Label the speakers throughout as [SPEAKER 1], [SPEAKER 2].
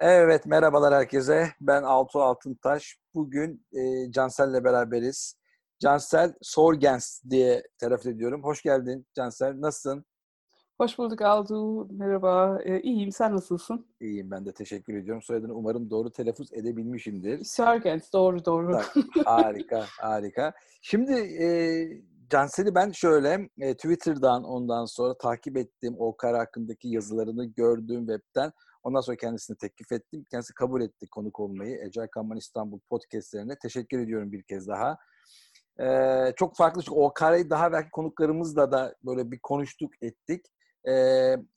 [SPEAKER 1] Evet, merhabalar herkese. Ben Altuğ Altıntaş. Bugün e, Cansel'le beraberiz. Cansel Sorgens diye telaffuz ediyorum. Hoş geldin Cansel. Nasılsın?
[SPEAKER 2] Hoş bulduk Altuğ. Merhaba. Ee, iyiyim. Sen nasılsın?
[SPEAKER 1] İyiyim ben de. Teşekkür ediyorum. Soyadını umarım doğru telaffuz edebilmişimdir.
[SPEAKER 2] Sorgens. Doğru doğru.
[SPEAKER 1] harika, harika. Şimdi e, Cansel'i ben şöyle e, Twitter'dan ondan sonra takip ettim. O kara hakkındaki yazılarını gördüm webten. Ondan sonra kendisine teklif ettim. Kendisi kabul etti konuk olmayı. Ecel Kanman İstanbul podcastlerine. Teşekkür ediyorum bir kez daha. Ee, çok farklı. O kareyi daha belki konuklarımızla da böyle bir konuştuk, ettik. Ee,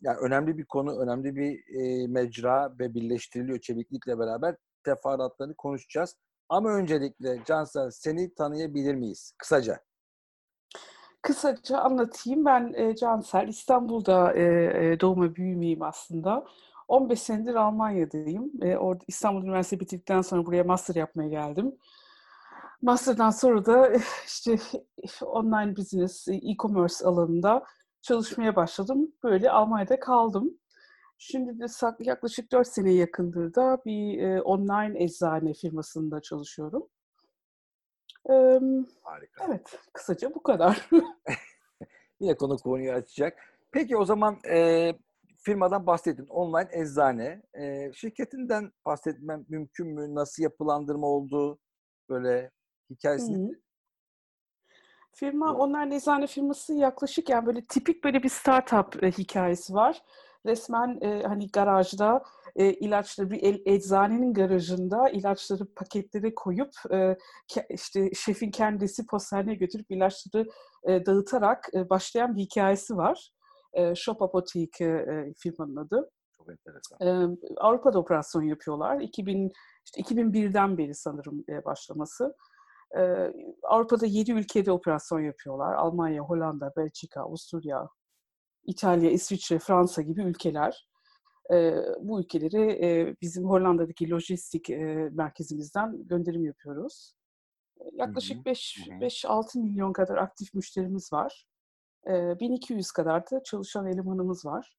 [SPEAKER 1] yani önemli bir konu, önemli bir e, mecra ve birleştiriliyor çeviklikle beraber teferruatlarını konuşacağız. Ama öncelikle Cansel seni tanıyabilir miyiz? Kısaca.
[SPEAKER 2] Kısaca anlatayım. Ben e, Cansel. İstanbul'da e, doğma büyümeyim aslında. 15 senedir Almanya'dayım. E, orada İstanbul Üniversitesi bitirdikten sonra buraya master yapmaya geldim. Master'dan sonra da işte online business, e-commerce alanında çalışmaya başladım. Böyle Almanya'da kaldım. Şimdi de yaklaşık 4 sene yakındır da bir e, online eczane firmasında çalışıyorum.
[SPEAKER 1] Ee, Harika.
[SPEAKER 2] Evet, kısaca bu kadar.
[SPEAKER 1] Yine konu konuyu açacak. Peki o zaman e, firmadan bahsettin. Online eczane. E, şirketinden bahsetmem mümkün mü? Nasıl yapılandırma oldu? Böyle hikayesini. Hı-hı.
[SPEAKER 2] Firma online eczane firması yaklaşık yani böyle tipik böyle bir startup e, hikayesi var. Resmen e, hani garajda e, ilaçları bir el, eczanenin garajında ilaçları paketleri koyup e, işte şefin kendisi postaneye götürüp ilaçları e, dağıtarak e, başlayan bir hikayesi var. E, Shop Apotek e, firmanın adı.
[SPEAKER 1] Çok enteresan.
[SPEAKER 2] E, Avrupa'da operasyon yapıyorlar. 2000 işte 2001'den beri sanırım e, başlaması. E, Avrupa'da 7 ülkede operasyon yapıyorlar. Almanya, Hollanda, Belçika, Avusturya, İtalya, İsviçre, Fransa gibi ülkeler. E, bu ülkeleri e, bizim Hollanda'daki lojistik e, merkezimizden gönderim yapıyoruz. Yaklaşık 5-6 milyon kadar aktif müşterimiz var. 1200 kadar da çalışan elemanımız var.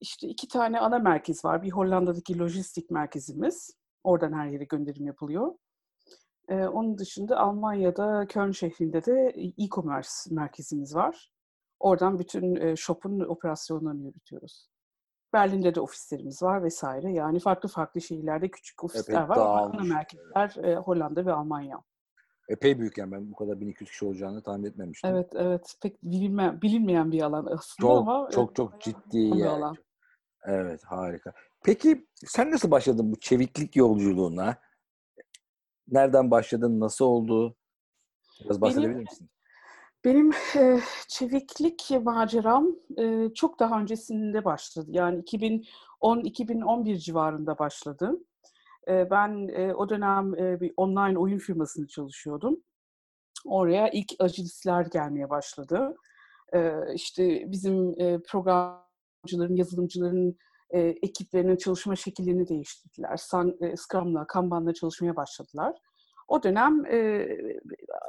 [SPEAKER 2] İşte iki tane ana merkez var. Bir Hollanda'daki lojistik merkezimiz. Oradan her yere gönderim yapılıyor. Onun dışında Almanya'da Köln şehrinde de e-commerce merkezimiz var. Oradan bütün shop'un operasyonlarını yürütüyoruz. Berlin'de de ofislerimiz var vesaire. Yani farklı farklı şehirlerde küçük ofisler Epey var. Ana merkezler Hollanda ve Almanya.
[SPEAKER 1] Epey büyük yani ben bu kadar 1200 kişi olacağını tahmin etmemiştim.
[SPEAKER 2] Evet evet pek bilinme, bilinmeyen bir alan aslında
[SPEAKER 1] çok,
[SPEAKER 2] ama.
[SPEAKER 1] Çok çok ciddi yani. Alan. Evet harika. Peki sen nasıl başladın bu çeviklik yolculuğuna? Nereden başladın? Nasıl oldu? Biraz bahsedebilir
[SPEAKER 2] benim,
[SPEAKER 1] misin?
[SPEAKER 2] Benim e, çeviklik maceram e, çok daha öncesinde başladı. Yani 2010-2011 civarında başladı. Ben o dönem bir online oyun firmasında çalışıyordum. Oraya ilk acilistler gelmeye başladı. İşte bizim programcıların, yazılımcıların ekiplerinin çalışma şekillerini değiştirdiler. Scrum'la, Kanban'la çalışmaya başladılar. O dönem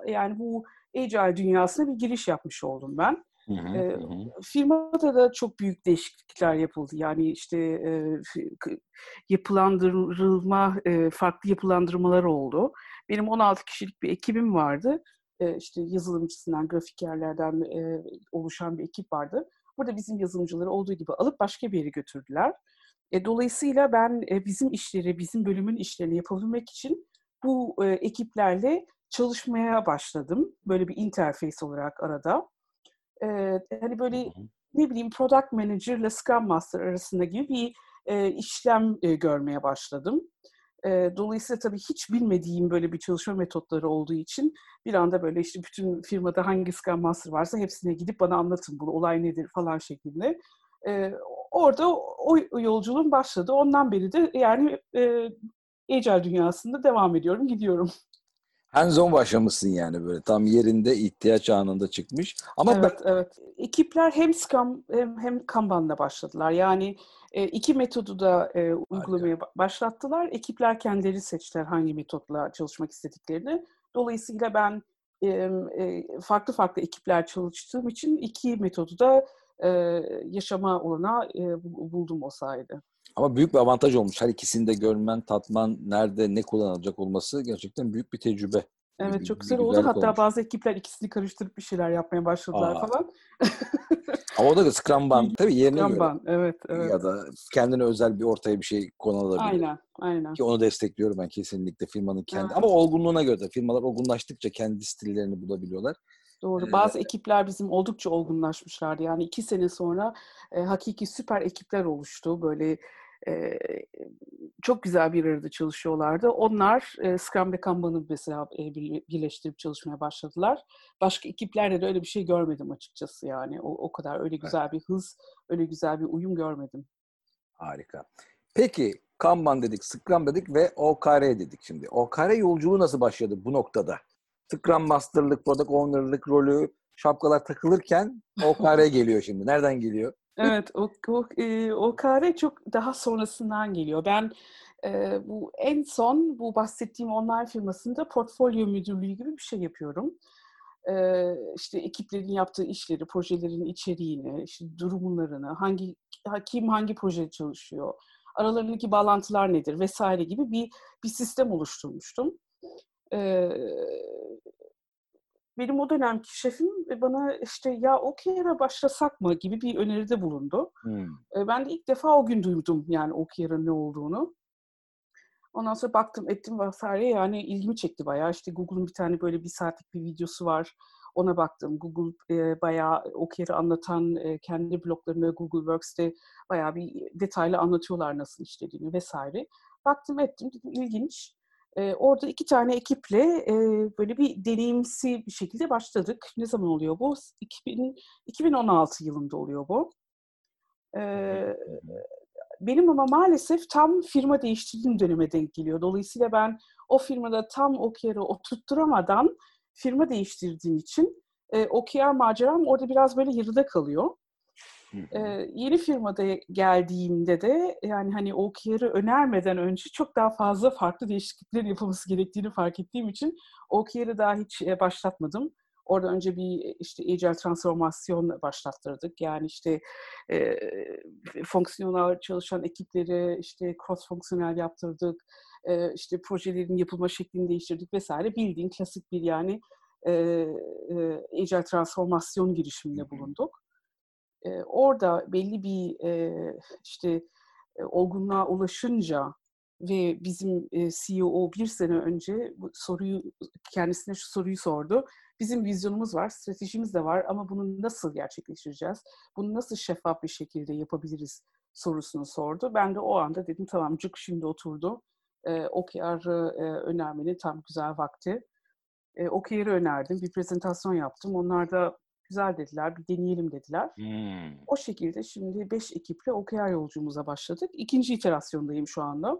[SPEAKER 2] yani bu Agile dünyasına bir giriş yapmış oldum ben. Hı hı, e, hı. Firmada da çok büyük değişiklikler yapıldı. Yani işte e, yapılandırılma, e, farklı yapılandırmalar oldu. Benim 16 kişilik bir ekibim vardı. E, işte yazılımcısından, grafikerlerden e, oluşan bir ekip vardı. Burada bizim yazılımcıları olduğu gibi alıp başka bir yere götürdüler. E, dolayısıyla ben e, bizim işleri, bizim bölümün işlerini yapabilmek için bu e, ekiplerle çalışmaya başladım. Böyle bir interface olarak arada e, hani böyle ne bileyim product manager ile scrum master arasında gibi bir e, işlem e, görmeye başladım. E, dolayısıyla tabii hiç bilmediğim böyle bir çalışma metotları olduğu için bir anda böyle işte bütün firmada hangi Scrum Master varsa hepsine gidip bana anlatın bu olay nedir falan şeklinde. E, orada o, o yolculuğum başladı. Ondan beri de yani e, Agile dünyasında devam ediyorum, gidiyorum.
[SPEAKER 1] Hands-on başlamışsın yani böyle tam yerinde ihtiyaç anında çıkmış. Ama
[SPEAKER 2] evet, ben... evet. Ekipler hem Scrum hem, hem Kanban'la başladılar. Yani e, iki metodu da e, uygulamaya Harika. başlattılar. Ekipler kendileri seçtiler hangi metotla çalışmak istediklerini. Dolayısıyla ben e, farklı farklı ekipler çalıştığım için iki metodu da e, yaşama olana e, buldum o sayede.
[SPEAKER 1] Ama büyük bir avantaj olmuş. Her ikisini de görmen, tatman, nerede ne kullanılacak olması gerçekten büyük bir tecrübe.
[SPEAKER 2] Evet çok güzel oldu. Hatta olmuş. bazı ekipler ikisini karıştırıp bir şeyler yapmaya başladılar Aa. falan.
[SPEAKER 1] Ama o da Scrum'ban tabii yerine
[SPEAKER 2] Scrum'ban, göre. evet, evet.
[SPEAKER 1] Ya da kendine özel bir ortaya bir şey konulabilir.
[SPEAKER 2] Aynen, aynen.
[SPEAKER 1] Ki onu destekliyorum ben kesinlikle firmanın kendi. Evet. Ama olgunluğuna göre de firmalar olgunlaştıkça kendi stillerini bulabiliyorlar.
[SPEAKER 2] Doğru. Bazı ee, ekipler bizim oldukça olgunlaşmışlardı. Yani iki sene sonra e, hakiki süper ekipler oluştu. Böyle e, çok güzel bir arada çalışıyorlardı. Onlar e, Scrum ve Kanban'ı mesela e, birleştirip çalışmaya başladılar. Başka ekiplerde de öyle bir şey görmedim açıkçası yani. O, o kadar öyle güzel evet. bir hız, öyle güzel bir uyum görmedim.
[SPEAKER 1] Harika. Peki Kanban dedik, Scrum dedik ve OKR dedik şimdi. OKR yolculuğu nasıl başladı bu noktada? Scrum Master'lık, Product Owner'lık rolü, şapkalar takılırken OKR geliyor şimdi. Nereden geliyor?
[SPEAKER 2] Evet, o, o, e, o kahve çok daha sonrasından geliyor. Ben e, bu en son bu bahsettiğim online firmasında portfolyo müdürlüğü gibi bir şey yapıyorum. E, işte ekiplerin yaptığı işleri, projelerin içeriğini, işte durumlarını, hangi kim hangi proje çalışıyor, aralarındaki bağlantılar nedir vesaire gibi bir bir sistem oluşturmuştum. E, benim o dönemki şefim bana işte ya OKR'a başlasak mı gibi bir öneride bulundu. Hmm. Ben de ilk defa o gün duydum yani OKR'ın ne olduğunu. Ondan sonra baktım ettim vesaire yani ilgimi çekti bayağı. İşte Google'un bir tane böyle bir saatlik bir videosu var. Ona baktım. Google e, bayağı OKR'ı anlatan e, kendi bloglarında Google Works'te bayağı bir detaylı anlatıyorlar nasıl işlediğini vesaire. Baktım ettim dedim ilginç. E, orada iki tane ekiple e, böyle bir deneyimsi bir şekilde başladık. Ne zaman oluyor bu? 2000, 2016 yılında oluyor bu. E, benim ama maalesef tam firma değiştirdiğim döneme denk geliyor. Dolayısıyla ben o firmada tam OKR'ı oturtturamadan firma değiştirdiğim için e, OKR maceram orada biraz böyle yarıda kalıyor. Ee, yeni firmada geldiğimde de yani hani OKR'ı önermeden önce çok daha fazla farklı değişiklikler yapılması gerektiğini fark ettiğim için OKR'ı daha hiç e, başlatmadım. Orada önce bir işte agile transformasyon başlattırdık. Yani işte e, fonksiyonel çalışan ekipleri işte cross fonksiyonel yaptırdık. E, işte projelerin yapılma şeklini değiştirdik vesaire. Bildiğin klasik bir yani e, e, agile transformasyon girişiminde bulunduk e, orada belli bir e, işte e, olgunluğa ulaşınca ve bizim e, CEO bir sene önce bu soruyu kendisine şu soruyu sordu. Bizim vizyonumuz var, stratejimiz de var ama bunu nasıl gerçekleştireceğiz? Bunu nasıl şeffaf bir şekilde yapabiliriz sorusunu sordu. Ben de o anda dedim tamam cık şimdi oturdu. E, OKR'ı e, önermenin tam güzel vakti. E, OKR'ı önerdim, bir prezentasyon yaptım. Onlar da güzel dediler, bir deneyelim dediler. Hmm. O şekilde şimdi beş ekiple OKR yolculuğumuza başladık. İkinci iterasyondayım şu anda.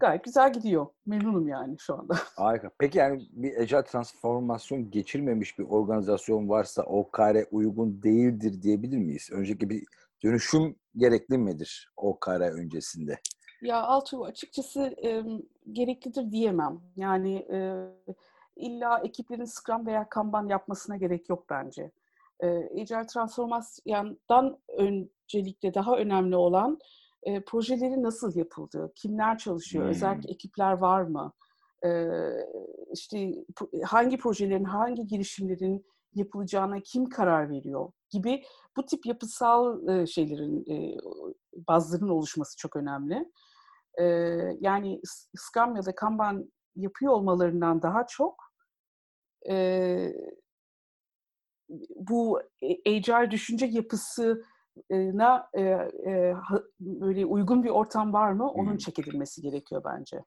[SPEAKER 2] Gayet güzel gidiyor. Memnunum yani şu anda.
[SPEAKER 1] Harika. Peki yani bir ecel transformasyon geçirmemiş bir organizasyon varsa OKR uygun değildir diyebilir miyiz? Önceki bir dönüşüm gerekli midir OKR öncesinde?
[SPEAKER 2] Ya Altuğ açıkçası e, gereklidir diyemem. Yani e, illa ekiplerin Scrum veya Kanban yapmasına gerek yok bence. E, Agile transformasyondan öncelikle daha önemli olan e, projeleri nasıl yapıldığı, kimler çalışıyor, hmm. özellikle ekipler var mı? E, işte hangi projelerin, hangi girişimlerin yapılacağına kim karar veriyor gibi bu tip yapısal e, şeylerin, e, bazların oluşması çok önemli. E, yani Scrum ya da Kanban yapıyor olmalarından daha çok e, bu agile düşünce yapısına e, e, böyle uygun bir ortam var mı? Onun hmm. çek edilmesi gerekiyor bence.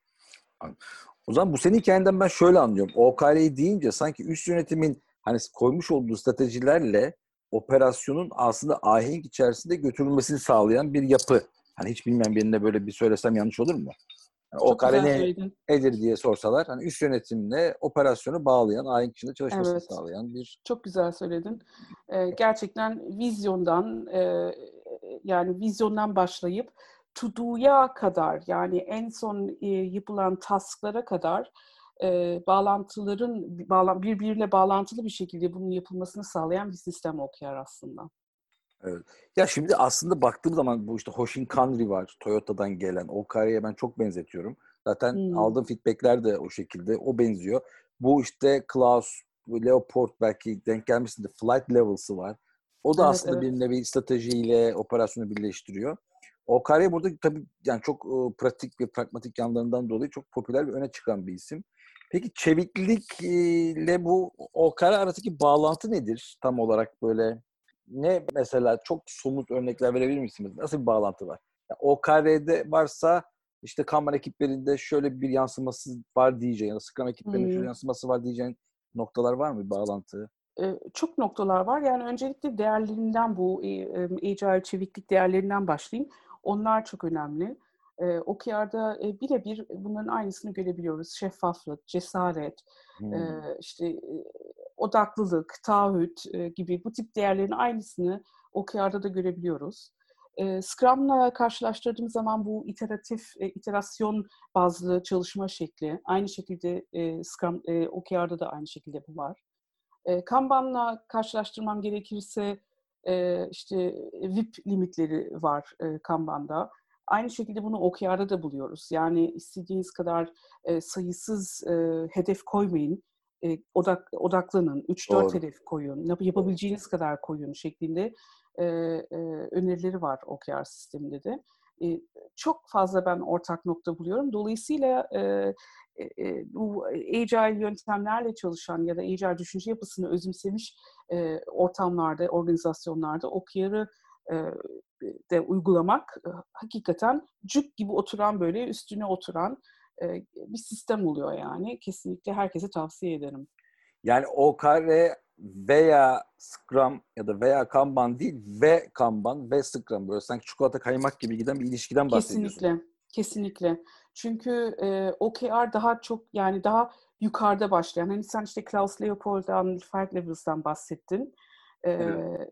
[SPEAKER 1] O zaman bu senin hikayenden ben şöyle anlıyorum. OKR'yi deyince sanki üst yönetimin hani koymuş olduğu stratejilerle operasyonun aslında ahenk içerisinde götürülmesini sağlayan bir yapı. Hani hiç bilmeyen birine böyle bir söylesem yanlış olur mu? Yani o kare ne, nedir diye sorsalar hani üst yönetimle operasyonu bağlayan, ayin içinde çalışmasını evet. sağlayan bir...
[SPEAKER 2] Çok güzel söyledin. Ee, gerçekten vizyondan e, yani vizyondan başlayıp to do'ya kadar yani en son e, yapılan tasklara kadar e, bağlantıların bağlan, birbiriyle bağlantılı bir şekilde bunun yapılmasını sağlayan bir sistem OKR aslında.
[SPEAKER 1] Evet. Ya şimdi aslında baktığım zaman bu işte Hoshin Kanri var. Toyota'dan gelen. O kareye ben çok benzetiyorum. Zaten hmm. aldığım feedbackler de o şekilde. O benziyor. Bu işte Klaus, Leopold belki denk gelmişsindir. Flight Levels'ı var. O da evet, aslında evet. bir nevi stratejiyle operasyonu birleştiriyor. O kare burada tabii yani çok e, pratik ve pragmatik yanlarından dolayı çok popüler ve öne çıkan bir isim. Peki çeviklikle bu o kare arasındaki bağlantı nedir tam olarak böyle ne mesela çok somut örnekler verebilir misiniz? Nasıl bir bağlantı var? Yani o karede varsa işte Kanban ekiplerinde şöyle bir yansıması var diyeceğin ya da Scrum ekiplerinde hmm. şöyle yansıması var diyeceğin noktalar var mı bir bağlantı?
[SPEAKER 2] çok noktalar var. Yani öncelikle değerlerinden bu Agile çeviklik değerlerinden başlayayım. Onlar çok önemli. E, OKR'da e, birebir bunların aynısını görebiliyoruz. Şeffaflık, cesaret, hmm. e, işte e, odaklılık, taahhüt e, gibi bu tip değerlerin aynısını OKR'da da görebiliyoruz. E, Scrum'la karşılaştırdığım zaman bu iteratif, e, iterasyon bazlı çalışma şekli, aynı şekilde Scrum, e, OKR'da da aynı şekilde bu var. Kanban'la karşılaştırmam gerekirse işte VIP limitleri var Kanban'da. Aynı şekilde bunu OKR'da da buluyoruz. Yani istediğiniz kadar sayısız hedef koymayın. E, odak, odaklanın. 3-4 hedef koyun. Yapabileceğiniz kadar koyun şeklinde e, e, önerileri var OKR sisteminde de. E, çok fazla ben ortak nokta buluyorum. Dolayısıyla e, e, bu agile yöntemlerle çalışan ya da agile düşünce yapısını özümsemiş e, ortamlarda, organizasyonlarda OKR'ı e, de uygulamak e, hakikaten cuk gibi oturan böyle üstüne oturan e, bir sistem oluyor yani. Kesinlikle herkese tavsiye ederim.
[SPEAKER 1] Yani OKR veya Scrum ya da veya Kanban değil ve Kanban ve Scrum böyle sanki çikolata kaymak gibi giden bir ilişkiden bahsediyorsun.
[SPEAKER 2] Kesinlikle. Kesinlikle. Çünkü e, OKR daha çok yani daha yukarıda başlayan. Hani sen işte Klaus Leopold'dan, Five Levels'dan bahsettin. E, evet.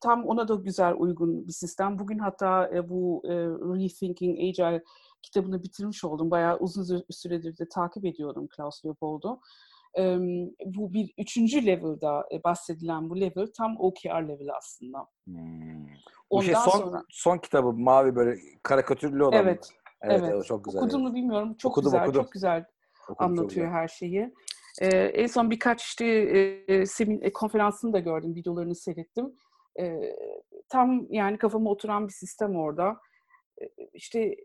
[SPEAKER 2] Tam ona da güzel uygun bir sistem. Bugün hatta e, bu e, Rethinking Agile kitabını bitirmiş oldum. Bayağı uzun süredir de takip ediyordum Klaus Leopold'u. E, bu bir üçüncü level'da e, bahsedilen bu level tam OKR level aslında.
[SPEAKER 1] Hmm. Bu şey son, sonra... son kitabı mavi böyle karikatürlü olan
[SPEAKER 2] Evet. Mı? Evet, evet. çok güzel. Okudum mu bilmiyorum. Çok okudum, güzel, okudum. çok güzel okudum, anlatıyor çok güzel. her şeyi. Ee, en son birkaç işte e, semin, e, konferansını da gördüm, videolarını seyrettim. E, tam yani kafama oturan bir sistem orada. E, işte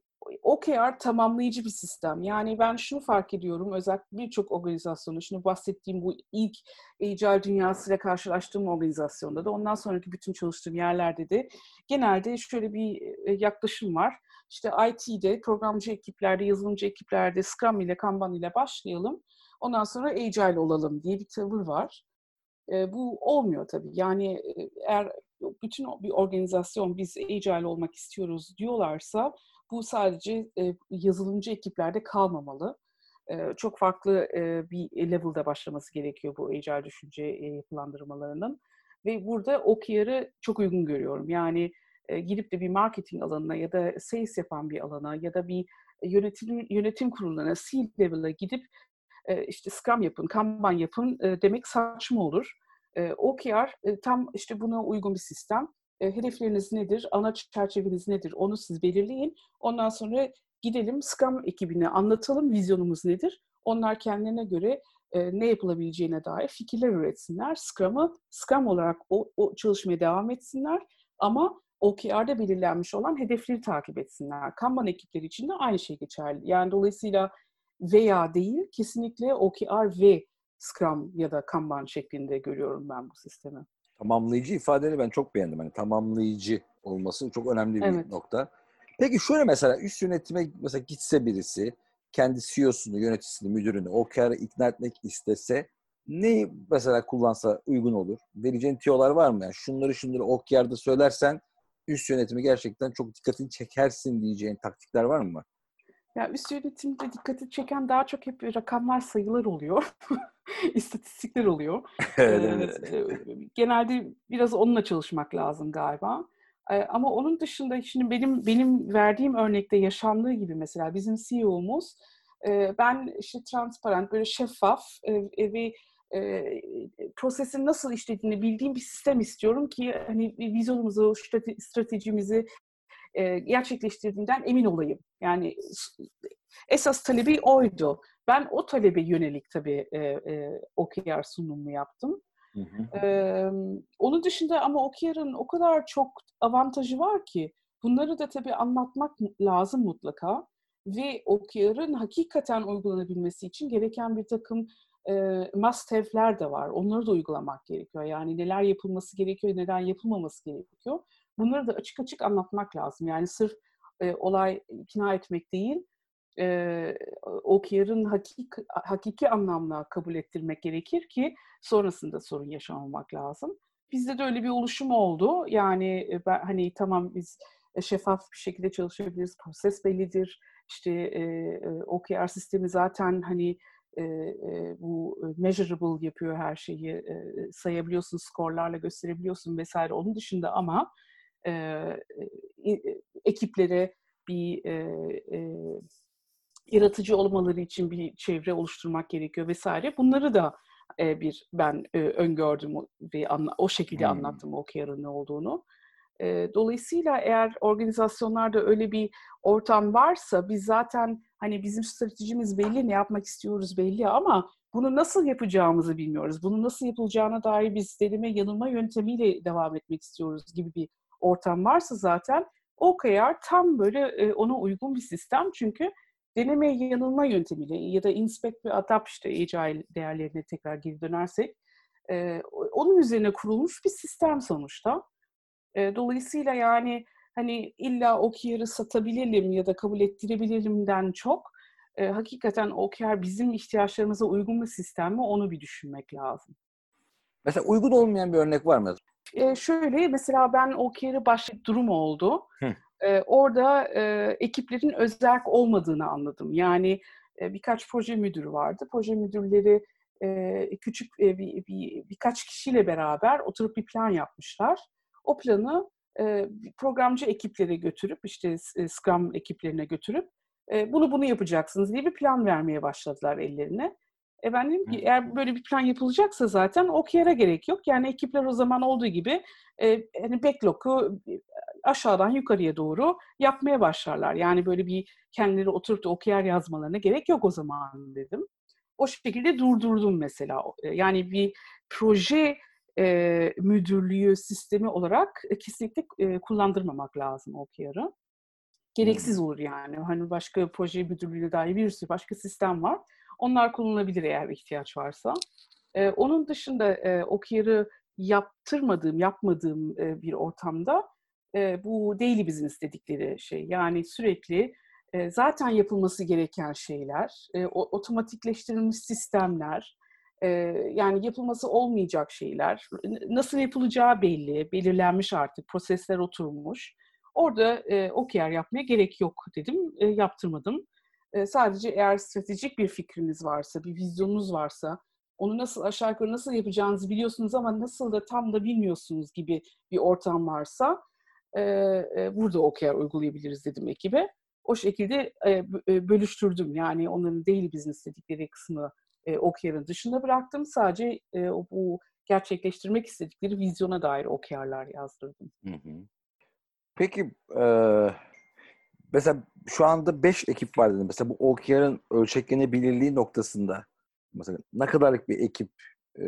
[SPEAKER 2] OKR tamamlayıcı bir sistem. Yani ben şunu fark ediyorum, özellikle birçok organizasyonu, şimdi bahsettiğim bu ilk Agile dünyasıyla karşılaştığım organizasyonda da, ondan sonraki bütün çalıştığım yerlerde de genelde şöyle bir e, yaklaşım var. İşte IT'de, programcı ekiplerde, yazılımcı ekiplerde Scrum ile Kanban ile başlayalım. Ondan sonra Agile olalım diye bir tavır var. E, bu olmuyor tabii. Yani e, eğer bütün bir organizasyon biz Agile olmak istiyoruz diyorlarsa bu sadece e, yazılımcı ekiplerde kalmamalı. E, çok farklı e, bir level'da başlaması gerekiyor bu agile düşünce e, yapılandırmalarının. Ve burada OKR'ı çok uygun görüyorum. Yani e, gidip de bir marketing alanına ya da sales yapan bir alana ya da bir yönetim yönetim kuruluna, C-level'a gidip e, işte Scrum yapın, Kanban yapın e, demek saçma olur. E, OKR e, tam işte buna uygun bir sistem hedefleriniz nedir, ana çerçeveniz nedir onu siz belirleyin. Ondan sonra gidelim Scrum ekibine anlatalım vizyonumuz nedir. Onlar kendilerine göre ne yapılabileceğine dair fikirler üretsinler. Scrum'ı Scrum olarak o, o çalışmaya devam etsinler ama OKR'da belirlenmiş olan hedefleri takip etsinler. Kanban ekipleri için de aynı şey geçerli. Yani dolayısıyla veya değil, kesinlikle OKR ve Scrum ya da Kanban şeklinde görüyorum ben bu sistemi
[SPEAKER 1] tamamlayıcı ifadeni ben çok beğendim. Hani tamamlayıcı olması çok önemli bir evet. nokta. Peki şöyle mesela üst yönetime mesela gitse birisi kendi CEO'sunu, yöneticisini, müdürünü OKR'a ikna etmek istese ne mesela kullansa uygun olur? Vereceğin tiyolar var mı? Yani şunları şunları OKR'da söylersen üst yönetimi gerçekten çok dikkatini çekersin diyeceğin taktikler var mı?
[SPEAKER 2] Ya üst yönetimde dikkati çeken daha çok hep rakamlar, sayılar oluyor. istatistikler oluyor. evet, evet. genelde biraz onunla çalışmak lazım galiba. ama onun dışında şimdi benim benim verdiğim örnekte yaşandığı gibi mesela bizim CEO'muz ben işte transparent, böyle şeffaf ve e, prosesin nasıl işlediğini bildiğim bir sistem istiyorum ki hani vizyonumuzu, stratejimizi e, gerçekleştirdiğinden emin olayım. Yani esas talebi oydu. Ben o talebe yönelik tabii e, e, OKR sunumu yaptım. Hı hı. Ee, onun dışında ama OKR'ın o kadar çok avantajı var ki bunları da tabii anlatmak lazım mutlaka ve OKR'ın hakikaten uygulanabilmesi için gereken bir takım e, must have'ler de var. Onları da uygulamak gerekiyor. Yani neler yapılması gerekiyor, neden yapılmaması gerekiyor. Bunları da açık açık anlatmak lazım. Yani sırf e, olay ikna etmek değil, e, OKR'ın hakik, hakiki anlamla kabul ettirmek gerekir ki sonrasında sorun yaşamamak lazım. Bizde de öyle bir oluşum oldu. Yani ben hani tamam biz şeffaf bir şekilde çalışabiliriz, proses bellidir. İşte e, OKR sistemi zaten hani e, e, bu measurable yapıyor her şeyi, e, sayabiliyorsun, skorlarla gösterebiliyorsun vesaire. Onun dışında ama e, ekiplere bir e, e, yaratıcı olmaları için bir çevre oluşturmak gerekiyor vesaire. Bunları da e, bir ben e, öngördüm ve anla, o şekilde hmm. anlattım OKR'ın ne olduğunu. E, dolayısıyla eğer organizasyonlarda öyle bir ortam varsa biz zaten hani bizim stratejimiz belli, ne yapmak istiyoruz belli ama bunu nasıl yapacağımızı bilmiyoruz. Bunu nasıl yapılacağına dair biz deneme yanılma yöntemiyle devam etmek istiyoruz gibi bir ortam varsa zaten OKR tam böyle e, ona uygun bir sistem çünkü deneme yanılma yöntemiyle ya da inspect ve adapt işte agile değerlerine tekrar geri dönersek e, onun üzerine kurulmuş bir sistem sonuçta. E, dolayısıyla yani hani illa OKR'ı satabilelim ya da kabul ettirebilelimden çok e, hakikaten OKR bizim ihtiyaçlarımıza uygun bir sistem mi onu bir düşünmek lazım.
[SPEAKER 1] Mesela uygun olmayan bir örnek var mı?
[SPEAKER 2] E, şöyle mesela ben OKR'ı başlayıp durum oldu. Hı e, orada e, ekiplerin özerk olmadığını anladım. Yani e, birkaç proje müdürü vardı. Proje müdürleri e, küçük e, bir, bir, birkaç kişiyle beraber oturup bir plan yapmışlar. O planı e, programcı ekiplere götürüp işte e, Scrum ekiplerine götürüp e, bunu bunu yapacaksınız diye bir plan vermeye başladılar ellerine. E ben dedim ki eğer böyle bir plan yapılacaksa zaten OKR'a gerek yok. Yani ekipler o zaman olduğu gibi e, hani backlog'u aşağıdan yukarıya doğru yapmaya başlarlar. Yani böyle bir kendileri oturup da OKR yazmalarına gerek yok o zaman dedim. O şekilde durdurdum mesela. Yani bir proje e, müdürlüğü sistemi olarak kesinlikle e, kullandırmamak lazım OKR'ı. Gereksiz olur yani. Hani başka proje müdürlüğüne dair bir sürü başka sistem var. Onlar kullanılabilir eğer ihtiyaç varsa. E, onun dışında e, OKR'ı yaptırmadığım, yapmadığım e, bir ortamda e, bu daily business dedikleri şey. Yani sürekli e, zaten yapılması gereken şeyler, e, otomatikleştirilmiş sistemler, e, yani yapılması olmayacak şeyler, nasıl yapılacağı belli, belirlenmiş artık, prosesler oturmuş. Orada e, OKR yapmaya gerek yok dedim, e, yaptırmadım. Sadece eğer stratejik bir fikriniz varsa, bir vizyonunuz varsa, onu nasıl aşağı yukarı nasıl yapacağınızı biliyorsunuz ama nasıl da tam da bilmiyorsunuz gibi bir ortam varsa burada OKR uygulayabiliriz dedim ekibe. O şekilde bölüştürdüm. Yani onların değil business dedikleri kısmı e, OKR'ın dışında bıraktım. Sadece e, bu gerçekleştirmek istedikleri vizyona dair OKR'lar yazdırdım.
[SPEAKER 1] Peki e, mesela şu anda 5 ekip var dedim. Mesela bu OKR'ın ölçeklenebilirliği noktasında mesela ne kadarlık bir ekip e,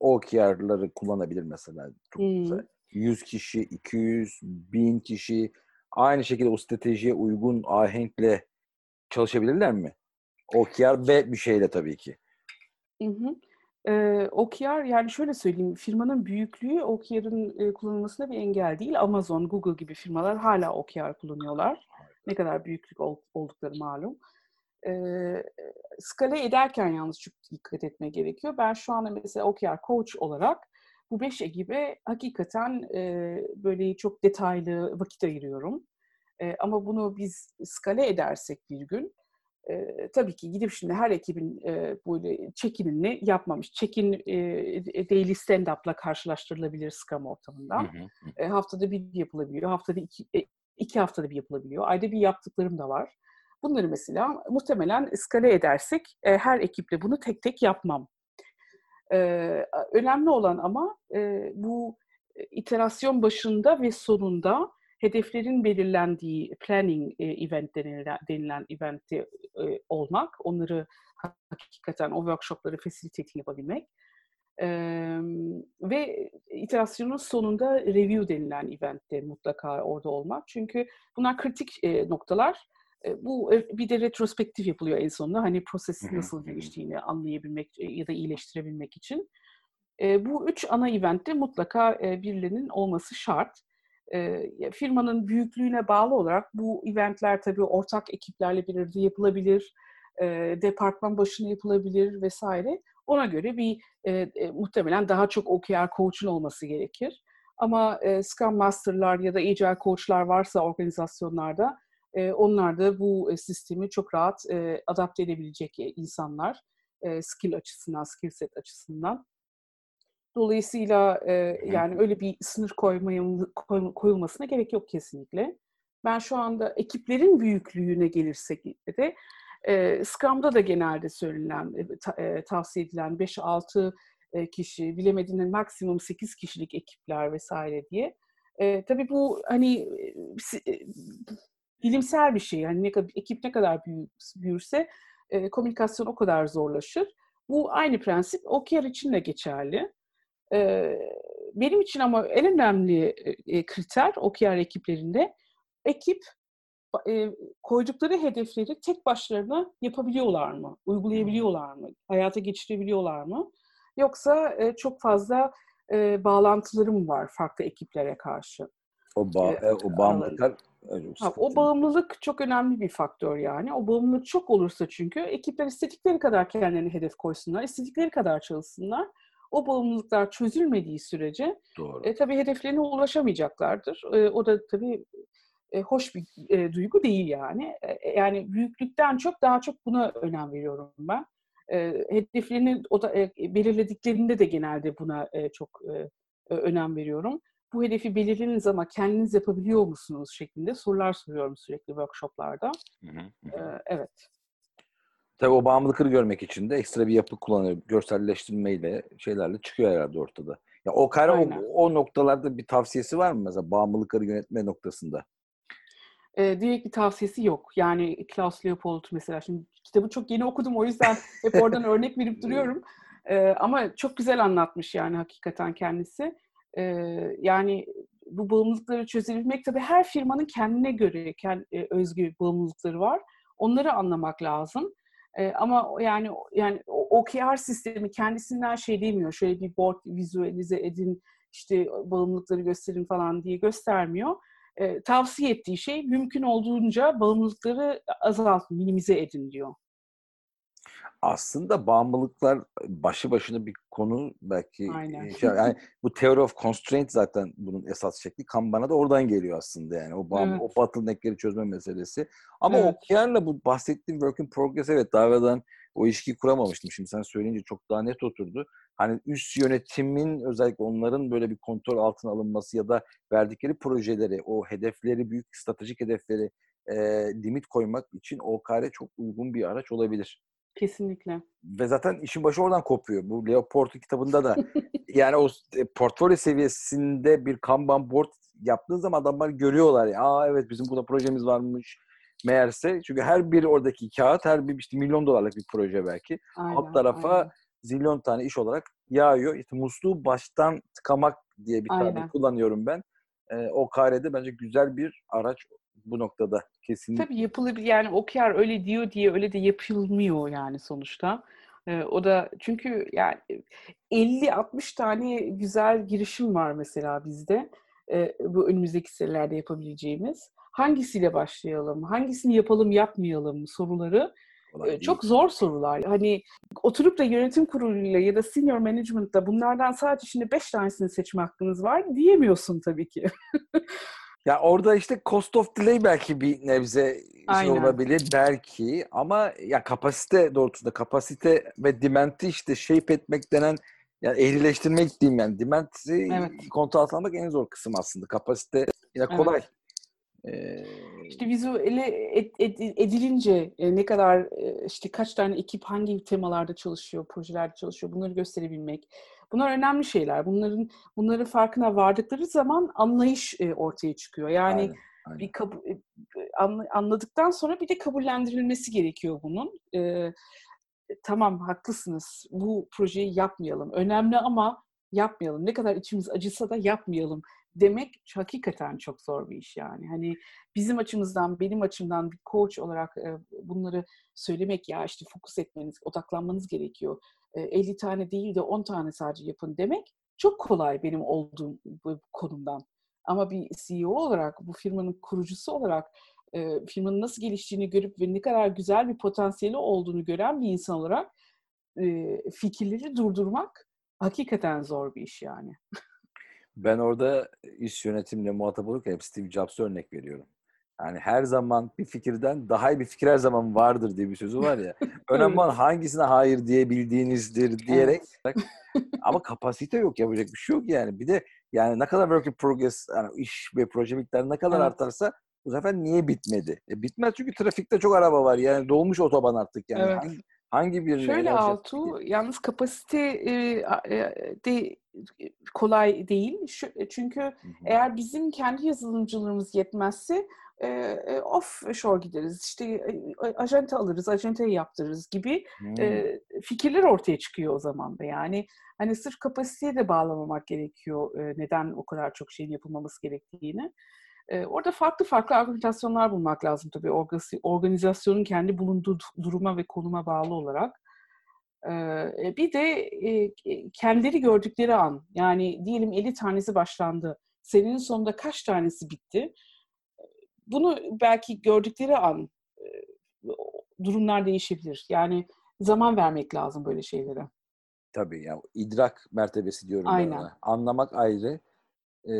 [SPEAKER 1] OKR'ları kullanabilir mesela? Çok hmm. güzel. 100 kişi, 200, 1000 kişi aynı şekilde o stratejiye uygun ahenkle çalışabilirler mi? OKR ve bir şeyle tabii ki.
[SPEAKER 2] Hı hı. Ee, OKR yani şöyle söyleyeyim firmanın büyüklüğü OKR'ın e, kullanılmasına bir engel değil. Amazon, Google gibi firmalar hala OKR kullanıyorlar. Ne kadar büyüklük ol, oldukları malum. Ee, skale ederken yalnız çok dikkat etmeye gerekiyor. Ben şu anda mesela OKR coach olarak bu beş ekibe hakikaten e, böyle çok detaylı vakit ayırıyorum. E, ama bunu biz skale edersek bir gün e, tabii ki gidip şimdi her ekibin e, böyle check-in'ini yapmamış. Check-in e, daily stand-up'la karşılaştırılabilir Scrum ortamından. Hı hı. E, haftada bir yapılabiliyor. Haftada iki, e, iki haftada bir yapılabiliyor. Ayda bir yaptıklarım da var. Bunları mesela muhtemelen skale edersek e, her ekiple bunu tek tek yapmam. E, önemli olan ama e, bu iterasyon başında ve sonunda hedeflerin belirlendiği planning e, event denilen, denilen eventte e, olmak, onları hakikaten o workshopları facilitate yapabilmek e, ve iterasyonun sonunda review denilen eventte mutlaka orada olmak. Çünkü bunlar kritik e, noktalar. E, bu bir de retrospektif yapılıyor en sonunda. Hani prosesin nasıl geliştiğini anlayabilmek ya da iyileştirebilmek için. E, bu üç ana eventte mutlaka e, birilerinin olması şart. E, firmanın büyüklüğüne bağlı olarak bu eventler tabii ortak ekiplerle bir arada yapılabilir, e, departman başına yapılabilir vesaire. Ona göre bir e, e, muhtemelen daha çok OKR coach'un olması gerekir. Ama e, Scrum Master'lar ya da Agile coach'lar varsa organizasyonlarda e, onlar da bu e, sistemi çok rahat e, adapte edebilecek insanlar. E, skill açısından, skill set açısından. Dolayısıyla e, yani öyle bir sınır koymayın, koyulmasına gerek yok kesinlikle. Ben şu anda ekiplerin büyüklüğüne gelirsek de e, Scrum'da da genelde söylenen, ta, e, tavsiye edilen 5-6 e, kişi, bilemediğinin maksimum 8 kişilik ekipler vesaire diye. E, tabii bu hani e, bilimsel bir şey. Yani ne kadar, ekip ne kadar büyür, büyürse e, komünikasyon o kadar zorlaşır. Bu aynı prensip OKR için de geçerli. E, benim için ama en önemli e, kriter OKR ekiplerinde ekip e, koydukları hedefleri tek başlarına yapabiliyorlar mı? Uygulayabiliyorlar mı? Hayata geçirebiliyorlar mı? Yoksa e, çok fazla e, bağlantılarım var farklı ekiplere karşı.
[SPEAKER 1] O, ba- e, o bağımlılıklar
[SPEAKER 2] ha, o bağımlılık çok önemli bir faktör yani. O bağımlılık çok olursa çünkü ekipler istedikleri kadar kendilerine hedef koysunlar, istedikleri kadar çalışsınlar. O bağımlılıklar çözülmediği sürece Doğru. E, tabii hedeflerine ulaşamayacaklardır. E, o da tabii e, hoş bir e, duygu değil yani. E, yani büyüklükten çok daha çok buna önem veriyorum ben. E, hedeflerini o da, e, belirlediklerinde de genelde buna e, çok e, önem veriyorum. Bu hedefi belirlediğiniz ama kendiniz yapabiliyor musunuz şeklinde sorular soruyorum sürekli workshoplarda. Hı hı. E, evet.
[SPEAKER 1] Tabii o bağımlılıkları görmek için de ekstra bir yapı kullanıyor. Görselleştirmeyle, şeylerle çıkıyor herhalde ortada. Ya o kare o, o noktalarda bir tavsiyesi var mı mesela bağımlılıkları yönetme noktasında?
[SPEAKER 2] E, direkt bir tavsiyesi yok. Yani Klaus Leopold mesela. Şimdi kitabı çok yeni okudum o yüzden hep oradan örnek verip duruyorum. E, ama çok güzel anlatmış yani hakikaten kendisi. E, yani bu bağımlılıkları çözebilmek tabii her firmanın kendine göre kendi, e, özgü bağımlılıkları var. Onları anlamak lazım. E, ama yani yani OKR sistemi kendisinden şey demiyor. Şöyle bir board vizualize edin, işte bağımlılıkları gösterin falan diye göstermiyor e, tavsiye ettiği şey mümkün olduğunca bağımlılıkları azaltın, minimize edin diyor.
[SPEAKER 1] Aslında bağımlılıklar başı başına bir konu belki Aynen. Şey, yani bu theory of constraint zaten bunun esas şekli Kanban'a da oradan geliyor aslında yani o bağım, evet. o bottleneck'leri çözme meselesi. Ama evet. OKR'la bu bahsettiğim work in progress evet evvelden o ilişkiyi kuramamıştım. Şimdi sen söyleyince çok daha net oturdu. Hani üst yönetimin özellikle onların böyle bir kontrol altına alınması ya da verdikleri projeleri, o hedefleri, büyük stratejik hedefleri e, limit koymak için OKR çok uygun bir araç olabilir.
[SPEAKER 2] Kesinlikle.
[SPEAKER 1] Ve zaten işin başı oradan kopuyor. Bu Leopold'un kitabında da yani o e, portfolyo seviyesinde bir Kanban board yaptığın zaman adamlar görüyorlar. Ya, Aa evet bizim burada projemiz varmış meğerse. Çünkü her bir oradaki kağıt her bir işte milyon dolarlık bir proje belki. Aynen, Alt tarafa aynen. zilyon tane iş olarak yağıyor. İşte musluğu baştan tıkamak diye bir tane kullanıyorum ben. Ee, o karede bence güzel bir araç bu noktada kesinlikle.
[SPEAKER 2] Tabii yapılabilir. Yani OKR öyle diyor diye öyle de yapılmıyor yani sonuçta. Ee, o da çünkü yani 50-60 tane güzel girişim var mesela bizde. Ee, bu önümüzdeki senelerde yapabileceğimiz hangisiyle başlayalım, hangisini yapalım yapmayalım soruları Kolay çok değil. zor sorular. Hani oturup da yönetim kuruluyla ya da senior management'la bunlardan sadece şimdi beş tanesini seçme hakkınız var diyemiyorsun tabii ki.
[SPEAKER 1] ya orada işte cost of delay belki bir nebze şey olabilir belki ama ya kapasite doğrultusunda kapasite ve demand'i işte shape etmek denen yani ehlileştirmek diyeyim yani demand'i evet. kontrol altına almak en zor kısım aslında. Kapasite yine kolay. Evet.
[SPEAKER 2] İşte vizüele ed- ed- edilince e, ne kadar e, işte kaç tane ekip hangi temalarda çalışıyor, projelerde çalışıyor bunları gösterebilmek. Bunlar önemli şeyler. Bunların bunların farkına vardıkları zaman anlayış e, ortaya çıkıyor. Yani
[SPEAKER 1] aynen, aynen.
[SPEAKER 2] bir kabul, anla- anladıktan sonra bir de kabullendirilmesi gerekiyor bunun. Ee, tamam haklısınız. Bu projeyi yapmayalım. Önemli ama yapmayalım. Ne kadar içimiz acısa da yapmayalım demek hakikaten çok zor bir iş yani. Hani bizim açımızdan, benim açımdan bir coach olarak e, bunları söylemek ya işte fokus etmeniz, odaklanmanız gerekiyor. E, 50 tane değil de 10 tane sadece yapın demek çok kolay benim olduğum bu konumdan. Ama bir CEO olarak, bu firmanın kurucusu olarak e, firmanın nasıl geliştiğini görüp ve ne kadar güzel bir potansiyeli olduğunu gören bir insan olarak e, fikirleri durdurmak hakikaten zor bir iş yani.
[SPEAKER 1] Ben orada iş yönetimle muhatap olurken hep Steve Jobs'a örnek veriyorum. Yani her zaman bir fikirden daha iyi bir fikir her zaman vardır diye bir sözü var ya. Önemli olan hangisine hayır diyebildiğinizdir diyerek ama kapasite yok yapacak bir şey yok yani. Bir de yani ne kadar work in progress yani iş ve proje miktarı ne kadar artarsa bu sefer niye bitmedi? E bitmez çünkü trafikte çok araba var yani dolmuş otoban artık yani.
[SPEAKER 2] Evet.
[SPEAKER 1] Hangi, hangi bir
[SPEAKER 2] Şöyle Altu, yalnız kapasite e, e, de kolay değil. Şu, çünkü eğer bizim kendi yazılımcılarımız yetmezse e, e, offshore gideriz. İşte e, ajante alırız, ajanteyi yaptırırız gibi e, fikirler ortaya çıkıyor o zaman da. Yani hani sırf kapasiteye de bağlamamak gerekiyor e, neden o kadar çok şeyin yapılmaması gerektiğini. E, orada farklı farklı organizasyonlar bulmak lazım tabii organiz- organizasyonun kendi bulunduğu duruma ve konuma bağlı olarak. E, bir de e, kendileri gördükleri an yani diyelim 50 tanesi başlandı. Senenin sonunda kaç tanesi bitti? Bunu belki gördükleri an e, durumlar değişebilir. Yani zaman vermek lazım böyle şeylere.
[SPEAKER 1] Tabii yani idrak mertebesi diyorum ben
[SPEAKER 2] Aynen.
[SPEAKER 1] ona. Anlamak ayrı, e,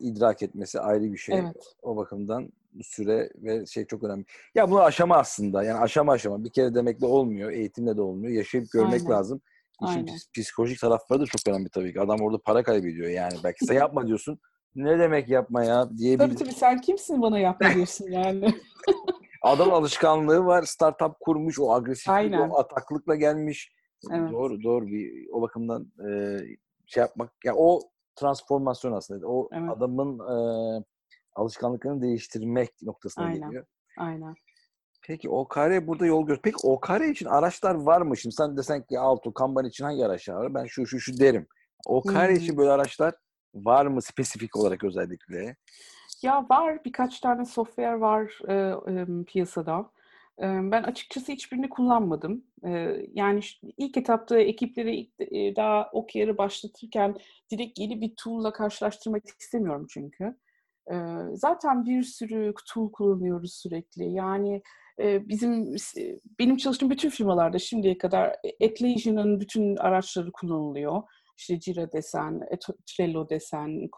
[SPEAKER 1] idrak etmesi ayrı bir şey.
[SPEAKER 2] Evet.
[SPEAKER 1] O bakımdan süre ve şey çok önemli. Ya bu aşama aslında. Yani aşama aşama. Bir kere demekle olmuyor. Eğitimle de olmuyor. Yaşayıp görmek
[SPEAKER 2] Aynen.
[SPEAKER 1] lazım. İşin
[SPEAKER 2] Aynen.
[SPEAKER 1] psikolojik tarafları da çok önemli tabii ki. Adam orada para kaybediyor yani. Belki sen yapma diyorsun. Ne demek yapma ya diye
[SPEAKER 2] Tabii tabii sen kimsin bana yapma diyorsun yani.
[SPEAKER 1] Adam alışkanlığı var. Startup kurmuş. O agresiflik, o ataklıkla gelmiş.
[SPEAKER 2] Evet.
[SPEAKER 1] Doğru doğru bir o bakımdan e, şey yapmak ya o transformasyon aslında. O
[SPEAKER 2] Evet.
[SPEAKER 1] adamın e, alışkanlıklarını değiştirmek noktasına
[SPEAKER 2] Aynen.
[SPEAKER 1] geliyor.
[SPEAKER 2] Aynen.
[SPEAKER 1] Peki OKR burada yol göz. Peki OKR için araçlar var mı? Şimdi sen desen ki Alto, Kanban için hangi araçlar var? Ben şu şu şu derim. OKR
[SPEAKER 2] Hmm.
[SPEAKER 1] için böyle araçlar var mı spesifik olarak özellikle?
[SPEAKER 2] Ya var birkaç tane software var e, e, piyasada. E, ben açıkçası hiçbirini kullanmadım. E, yani ilk etapta ekipleri ilk, e, daha OKR'ı başlatırken direkt yeni bir tool'la karşılaştırmak istemiyorum çünkü. E, zaten bir sürü tool kullanıyoruz sürekli. Yani e, bizim benim çalıştığım bütün firmalarda şimdiye kadar Atlassian'ın bütün araçları kullanılıyor. İşte Jira desen, Et- Trello desen,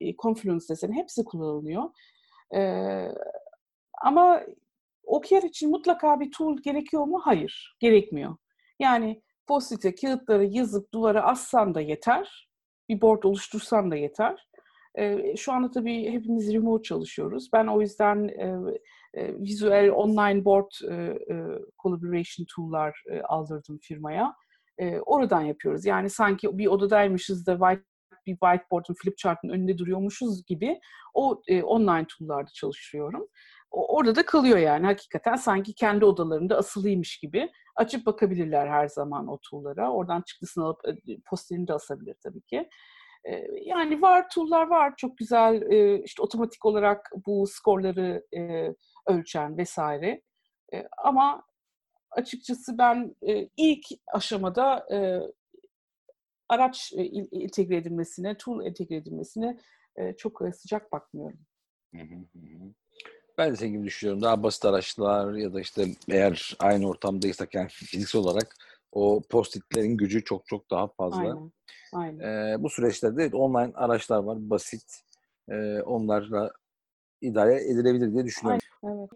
[SPEAKER 2] e, Confluence desen hepsi kullanılıyor. Ama OKR için mutlaka bir tool gerekiyor mu? Hayır, gerekmiyor. Yani post-it'e kağıtları yazıp duvara assan da yeter. Bir board oluştursan da yeter. Şu anda tabii hepimiz remote çalışıyoruz. Ben o yüzden e, e, visual online board e, e, collaboration tool'lar e, aldırdım firmaya. Oradan yapıyoruz. Yani sanki bir odadaymışız da white, bir whiteboard'un, flipchart'ın önünde duruyormuşuz gibi o e, online tool'larda çalışıyorum. Orada da kalıyor yani hakikaten sanki kendi odalarında asılıymış gibi açıp bakabilirler her zaman o tool'lara. Oradan çıktısını alıp e, posterini de asabilir tabii ki. E, yani var tool'lar var çok güzel e, işte otomatik olarak bu skorları ölçen vesaire. Ama açıkçası ben ilk aşamada araç entegre edilmesine, tool entegre edilmesine çok sıcak bakmıyorum.
[SPEAKER 1] Hı hı hı. Ben de senin gibi düşünüyorum. Daha basit araçlar ya da işte eğer aynı ortamdaysak yani fiziksel olarak o post-itlerin gücü çok çok daha fazla.
[SPEAKER 2] Aynen. Aynen.
[SPEAKER 1] Ee, bu süreçlerde online araçlar var. Basit. Ee, onlarla idare edilebilir diye düşünüyorum.
[SPEAKER 2] Evet.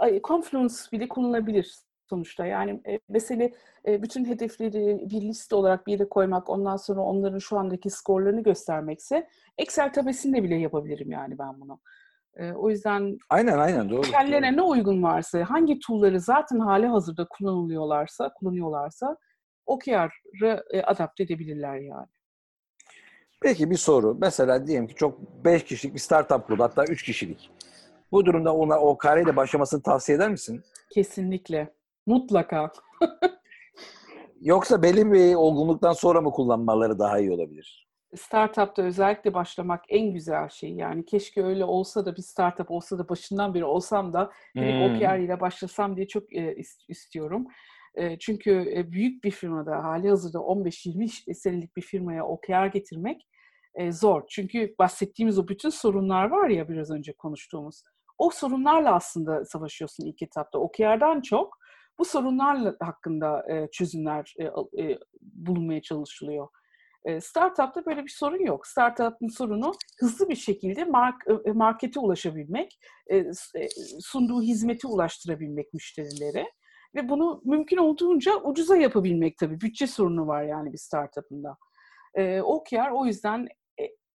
[SPEAKER 2] Ee, Confluence bile kullanılabilir sonuçta. Yani e, mesele e, bütün hedefleri bir liste olarak bir yere koymak, ondan sonra onların şu andaki skorlarını göstermekse Excel tabesinde bile yapabilirim yani ben bunu. E, o yüzden
[SPEAKER 1] aynen aynen doğru.
[SPEAKER 2] Kendilerine ne uygun varsa, hangi tool'ları zaten hali hazırda kullanılıyorlarsa, kullanıyorlarsa OKR'ı e, adapte edebilirler yani.
[SPEAKER 1] Peki bir soru. Mesela diyelim ki çok 5 kişilik bir startup kurdu hatta 3 kişilik. Bu durumda ona OKR ile başlamasını tavsiye eder misin?
[SPEAKER 2] Kesinlikle. Mutlaka.
[SPEAKER 1] Yoksa belli bir olgunluktan sonra mı kullanmaları daha iyi olabilir?
[SPEAKER 2] Startup'ta özellikle başlamak en güzel şey. Yani keşke öyle olsa da bir startup olsa da başından beri olsam da direkt hmm. OKR ile başlasam diye çok e, istiyorum. E, çünkü e, büyük bir firmada hali hazırda 15-20 senelik bir firmaya OKR getirmek e, zor. Çünkü bahsettiğimiz o bütün sorunlar var ya biraz önce konuştuğumuz. O sorunlarla aslında savaşıyorsun ilk etapta. OKR'dan çok bu sorunlar hakkında e, çözümler e, e, bulunmaya çalışılıyor. E, startup'ta böyle bir sorun yok. Startup'ın sorunu hızlı bir şekilde mark, e, markete ulaşabilmek, e, sunduğu hizmeti ulaştırabilmek müşterilere ve bunu mümkün olduğunca ucuza yapabilmek tabii. Bütçe sorunu var yani bir startup'ında. E, OKR o yüzden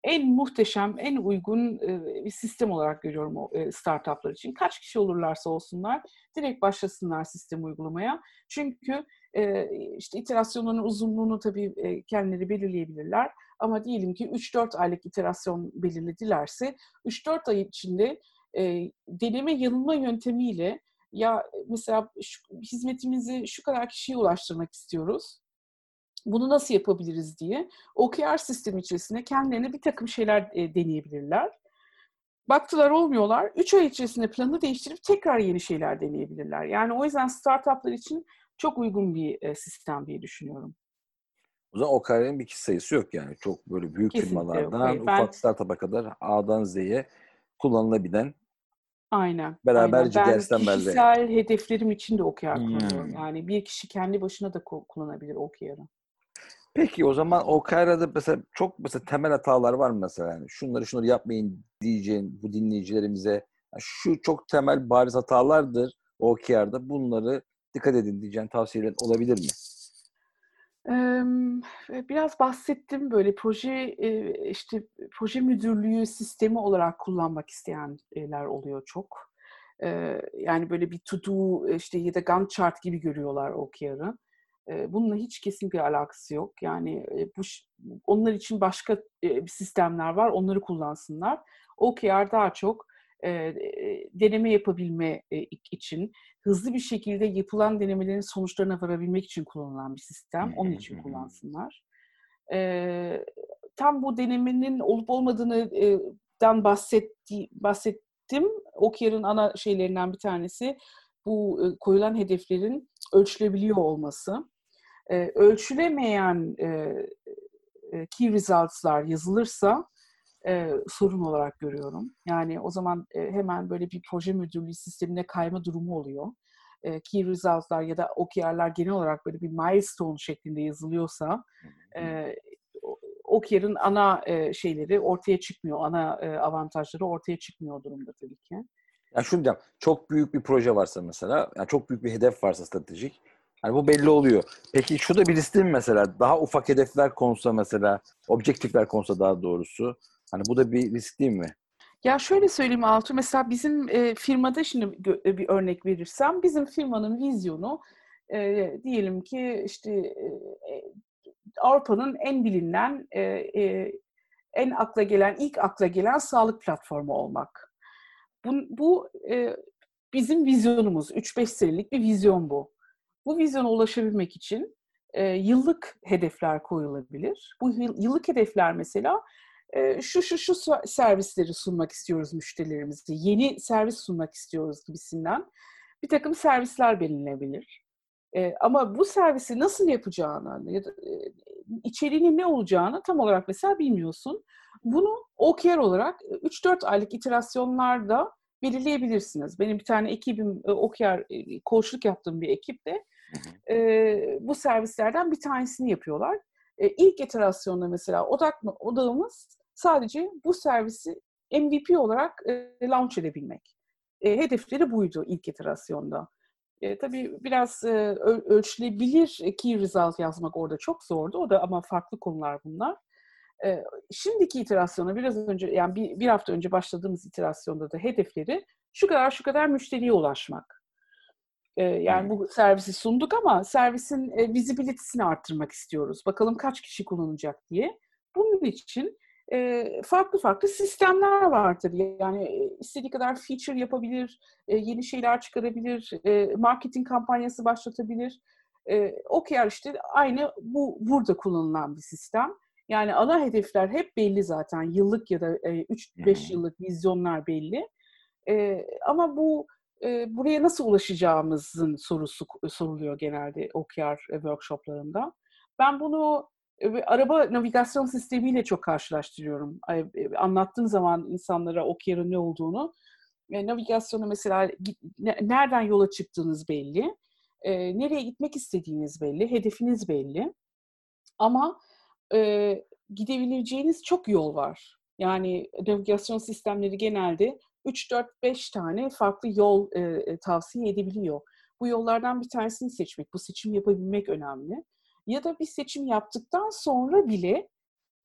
[SPEAKER 2] en muhteşem, en uygun bir sistem olarak görüyorum o startuplar için. Kaç kişi olurlarsa olsunlar direkt başlasınlar sistem uygulamaya. Çünkü işte iterasyonların uzunluğunu tabii kendileri belirleyebilirler. Ama diyelim ki 3-4 aylık iterasyon belirledilerse 3-4 ay içinde deneme yanılma yöntemiyle ya mesela şu, hizmetimizi şu kadar kişiye ulaştırmak istiyoruz bunu nasıl yapabiliriz diye OKR sistemi içerisinde kendilerine bir takım şeyler e, deneyebilirler. Baktılar olmuyorlar. Üç ay içerisinde planı değiştirip tekrar yeni şeyler deneyebilirler. Yani o yüzden startuplar için çok uygun bir e, sistem diye düşünüyorum.
[SPEAKER 1] O zaman OKR'nin bir kişi sayısı yok yani. Çok böyle büyük Kesinlikle firmalardan ufak ben, startup'a kadar A'dan Z'ye kullanılabilen
[SPEAKER 2] Aynen.
[SPEAKER 1] Beraber
[SPEAKER 2] aynen.
[SPEAKER 1] Ben
[SPEAKER 2] kişisel hedeflerim için de OKR hmm. kullanıyorum. Yani bir kişi kendi başına da kullanabilir OKR'ı.
[SPEAKER 1] Peki o zaman OKR'da mesela çok mesela temel hatalar var mı mesela? Yani şunları şunları yapmayın diyeceğin bu dinleyicilerimize yani şu çok temel bariz hatalardır OKR'da bunları dikkat edin diyeceğin tavsiyelerin olabilir mi?
[SPEAKER 2] Biraz bahsettim böyle proje işte proje müdürlüğü sistemi olarak kullanmak isteyenler oluyor çok. Yani böyle bir to do işte ya da Gantt chart gibi görüyorlar OKR'ı. Bununla hiç kesin bir alakası yok. Yani bu onlar için başka sistemler var. Onları kullansınlar. OKR daha çok deneme yapabilme için hızlı bir şekilde yapılan denemelerin sonuçlarına varabilmek için kullanılan bir sistem. Onun için kullansınlar. Tam bu denemenin olup olmadığını dan bahsetti, bahsettim. OKR'ın ana şeylerinden bir tanesi bu koyulan hedeflerin ölçülebiliyor olması e, ölçülemeyen e, e, key results'lar yazılırsa e, sorun olarak görüyorum. Yani o zaman e, hemen böyle bir proje müdürlüğü sistemine kayma durumu oluyor. E, key results'lar ya da OKR'lar genel olarak böyle bir milestone şeklinde yazılıyorsa e, OKR'ın ana e, şeyleri ortaya çıkmıyor, ana e, avantajları ortaya çıkmıyor durumda tabii ki.
[SPEAKER 1] Yani şunu diyeyim, çok büyük bir proje varsa mesela, yani çok büyük bir hedef varsa stratejik, Hani bu belli oluyor. Peki şu da bir risk mi mesela? Daha ufak hedefler konsa mesela, objektifler konsa daha doğrusu. Hani bu da bir risk değil mi?
[SPEAKER 2] Ya şöyle söyleyeyim Altu, mesela bizim e, firmada şimdi e, bir örnek verirsem, bizim firmanın vizyonu e, diyelim ki işte e, e Avrupa'nın en bilinen, e, e, en akla gelen, ilk akla gelen sağlık platformu olmak. Bu, bu e, bizim vizyonumuz, 3-5 senelik bir vizyon bu. Bu vizyona ulaşabilmek için e, yıllık hedefler koyulabilir. Bu yıllık hedefler mesela e, şu şu şu servisleri sunmak istiyoruz müşterilerimize, yeni servis sunmak istiyoruz gibisinden bir takım servisler belirlenebilir. E, ama bu servisi nasıl yapacağını ya da e, içeriğinin ne olacağını tam olarak mesela bilmiyorsun. Bunu OKR olarak 3-4 aylık iterasyonlarda belirleyebilirsiniz. Benim bir tane ekibim OKR koçluk yaptığım bir ekipte e, bu servislerden bir tanesini yapıyorlar. E, ilk iterasyonda mesela odak odağımız sadece bu servisi MVP olarak e, launch edebilmek. E, hedefleri buydu ilk iterasyonda. E, tabii biraz e, ölçülebilir key result yazmak orada çok zordu. O da ama farklı konular bunlar. E, şimdiki iterasyona biraz önce yani bir, bir hafta önce başladığımız iterasyonda da hedefleri şu kadar şu kadar müşteriye ulaşmak. E, yani bu servisi sunduk ama servisin e, visibility'sini arttırmak istiyoruz. Bakalım kaç kişi kullanacak diye. Bunun için e, farklı farklı sistemler vardır. Yani istediği kadar feature yapabilir, e, yeni şeyler çıkarabilir, e, marketing kampanyası başlatabilir. E, OKR işte aynı bu burada kullanılan bir sistem. Yani ana hedefler hep belli zaten. Yıllık ya da e, 3-5 yıllık vizyonlar belli. E, ama bu buraya nasıl ulaşacağımızın sorusu soruluyor genelde OKR workshoplarında. Ben bunu araba navigasyon sistemiyle çok karşılaştırıyorum. Anlattığım zaman insanlara OKR'ın ne olduğunu. Navigasyonu mesela nereden yola çıktığınız belli. Nereye gitmek istediğiniz belli. Hedefiniz belli. Ama gidebileceğiniz çok yol var. Yani navigasyon sistemleri genelde 3-4-5 tane farklı yol e, tavsiye edebiliyor. Bu yollardan bir tanesini seçmek, bu seçim yapabilmek önemli. Ya da bir seçim yaptıktan sonra bile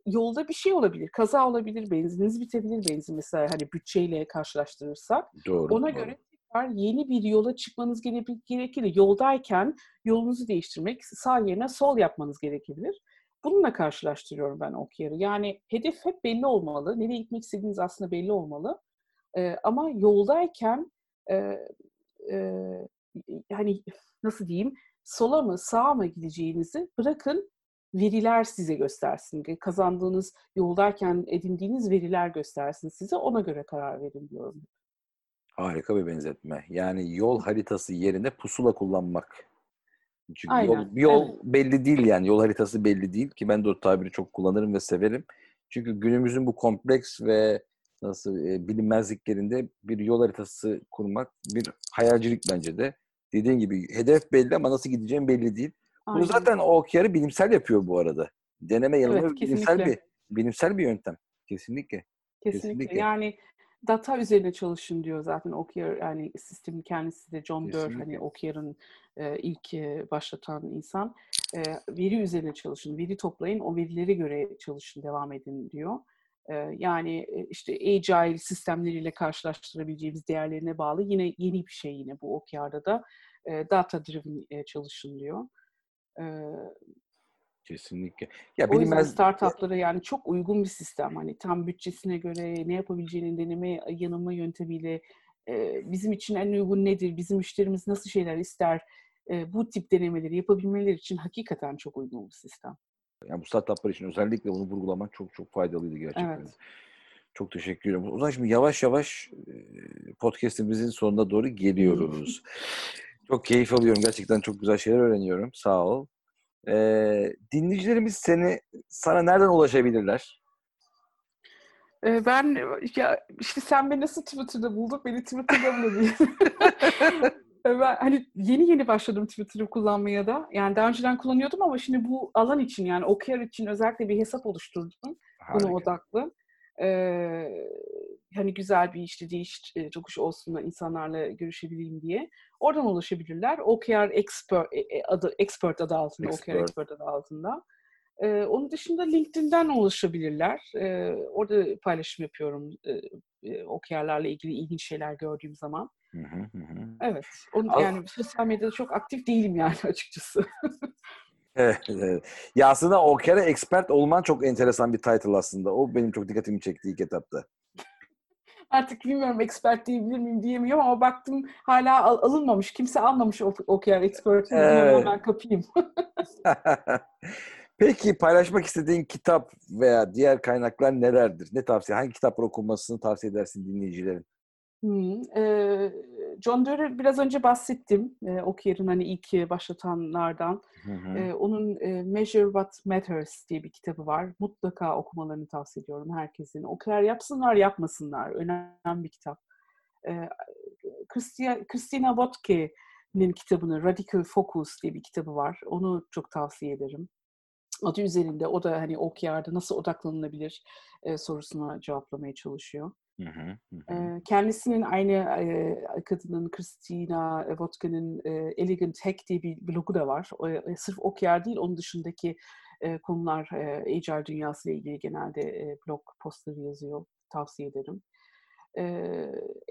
[SPEAKER 2] yolda bir şey olabilir. Kaza olabilir, benzininiz bitebilir benzin mesela hani bütçeyle karşılaştırırsak.
[SPEAKER 1] Doğru.
[SPEAKER 2] Ona
[SPEAKER 1] doğru.
[SPEAKER 2] göre tekrar yeni bir yola çıkmanız gerekir. Yoldayken yolunuzu değiştirmek, sağ yerine sol yapmanız gerekebilir. Bununla karşılaştırıyorum ben OKR'ı. Yani hedef hep belli olmalı. Nereye gitmek istediğiniz aslında belli olmalı. Ee, ama yoldayken e, e, hani nasıl diyeyim sola mı sağa mı gideceğinizi bırakın veriler size göstersin. Kazandığınız yoldayken edindiğiniz veriler göstersin size. Ona göre karar verin diyorum.
[SPEAKER 1] Harika bir benzetme. Yani yol haritası yerine pusula kullanmak. Çünkü
[SPEAKER 2] Aynen,
[SPEAKER 1] yol, yol
[SPEAKER 2] evet.
[SPEAKER 1] belli değil yani. Yol haritası belli değil ki ben de o tabiri çok kullanırım ve severim. Çünkü günümüzün bu kompleks ve nasıl e, bilinmezliklerinde bir yol haritası kurmak bir hayalcilik bence de. Dediğin gibi hedef belli ama nasıl gideceğim belli değil. Bunu
[SPEAKER 2] Aynen.
[SPEAKER 1] zaten o OKR'ı bilimsel yapıyor bu arada. Deneme yanılma
[SPEAKER 2] Evet,
[SPEAKER 1] bilimsel bir bilimsel bir yöntem. Kesinlikle.
[SPEAKER 2] Kesinlikle.
[SPEAKER 1] Kesinlikle.
[SPEAKER 2] Yani data üzerine çalışın diyor zaten OKR yani sistemin kendisi de John Doerr
[SPEAKER 1] Kesinlikle.
[SPEAKER 2] hani OKR'ın e, ilk e, başlatan insan. E, veri üzerine çalışın, veri toplayın, o verilere göre çalışın, devam edin diyor. Yani işte agile sistemleriyle karşılaştırabileceğimiz değerlerine bağlı yine yeni bir şey yine bu OKR'da da data driven çalışın diyor.
[SPEAKER 1] Kesinlikle. Ya
[SPEAKER 2] o yüzden
[SPEAKER 1] bilinmez
[SPEAKER 2] startuplara yani çok uygun bir sistem. Hani tam bütçesine göre ne yapabileceğini deneme yanılma yöntemiyle bizim için en uygun nedir, bizim müşterimiz nasıl şeyler ister, bu tip denemeleri yapabilmeleri için hakikaten çok uygun bir sistem.
[SPEAKER 1] Yani bu startuplar için özellikle bunu vurgulamak çok çok faydalıydı gerçekten.
[SPEAKER 2] Evet.
[SPEAKER 1] Çok teşekkür ederim. O zaman şimdi yavaş yavaş e, podcast'imizin sonuna doğru geliyoruz. çok keyif alıyorum. Gerçekten çok güzel şeyler öğreniyorum. Sağ ol. Ee, dinleyicilerimiz seni sana nereden ulaşabilirler?
[SPEAKER 2] E, ben ya işte sen beni nasıl Twitter'da buldun? Beni Twitter'da buldun. ben hani yeni yeni başladım Twitter'ı kullanmaya da. Yani daha önceden kullanıyordum ama şimdi bu alan için yani OKR için özellikle bir hesap oluşturdum. buna
[SPEAKER 1] Harika.
[SPEAKER 2] odaklı. Ee, hani güzel bir işte değiş e, tokuş olsun da insanlarla görüşebileyim diye. Oradan ulaşabilirler. OKR Expert e, e, adı Expert adı altında, OKR
[SPEAKER 1] Expert.
[SPEAKER 2] Expert adı altında. Ee, onun dışında LinkedIn'den ulaşabilirler. Ee, orada paylaşım yapıyorum e, e, OKR'larla ilgili ilginç şeyler gördüğüm zaman.
[SPEAKER 1] Hı hı hı hı.
[SPEAKER 2] Evet. Onu,
[SPEAKER 1] Al-
[SPEAKER 2] yani sosyal medyada çok aktif değilim yani açıkçası.
[SPEAKER 1] Evet, evet. Ya aslında OKR'e expert olman çok enteresan bir title aslında. O benim çok dikkatimi çekti ilk etapta.
[SPEAKER 2] Artık bilmiyorum expert diyebilir miyim diyemiyorum ama baktım hala al- alınmamış. Kimse almamış o- OKR expert'ini.
[SPEAKER 1] Evet.
[SPEAKER 2] Ben kapayım.
[SPEAKER 1] Peki paylaşmak istediğin kitap veya diğer kaynaklar nelerdir? Ne tavsiye? Hangi kitaplar okunmasını tavsiye edersin dinleyicilerin?
[SPEAKER 2] Hmm, e, John Doerr'ı biraz önce bahsettim. E, OKR'ın hani ilk başlatanlardan.
[SPEAKER 1] Hı hı.
[SPEAKER 2] E, onun e, Measure What Matters diye bir kitabı var. Mutlaka okumalarını tavsiye ediyorum herkesin. OKR yapsınlar yapmasınlar. Önemli bir kitap. E, Christia- Christina Wodke'nin kitabını Radical Focus diye bir kitabı var. Onu çok tavsiye ederim. Adı üzerinde o da hani OKR'da nasıl odaklanılabilir e, sorusuna cevaplamaya çalışıyor. Kendisinin aynı kadının Christina Wodka'nın e, Elegant Hack diye bir blogu da var. Sırf OKR değil, onun dışındaki konular Agile dünyası ile ilgili genelde blog postları yazıyor. Tavsiye ederim.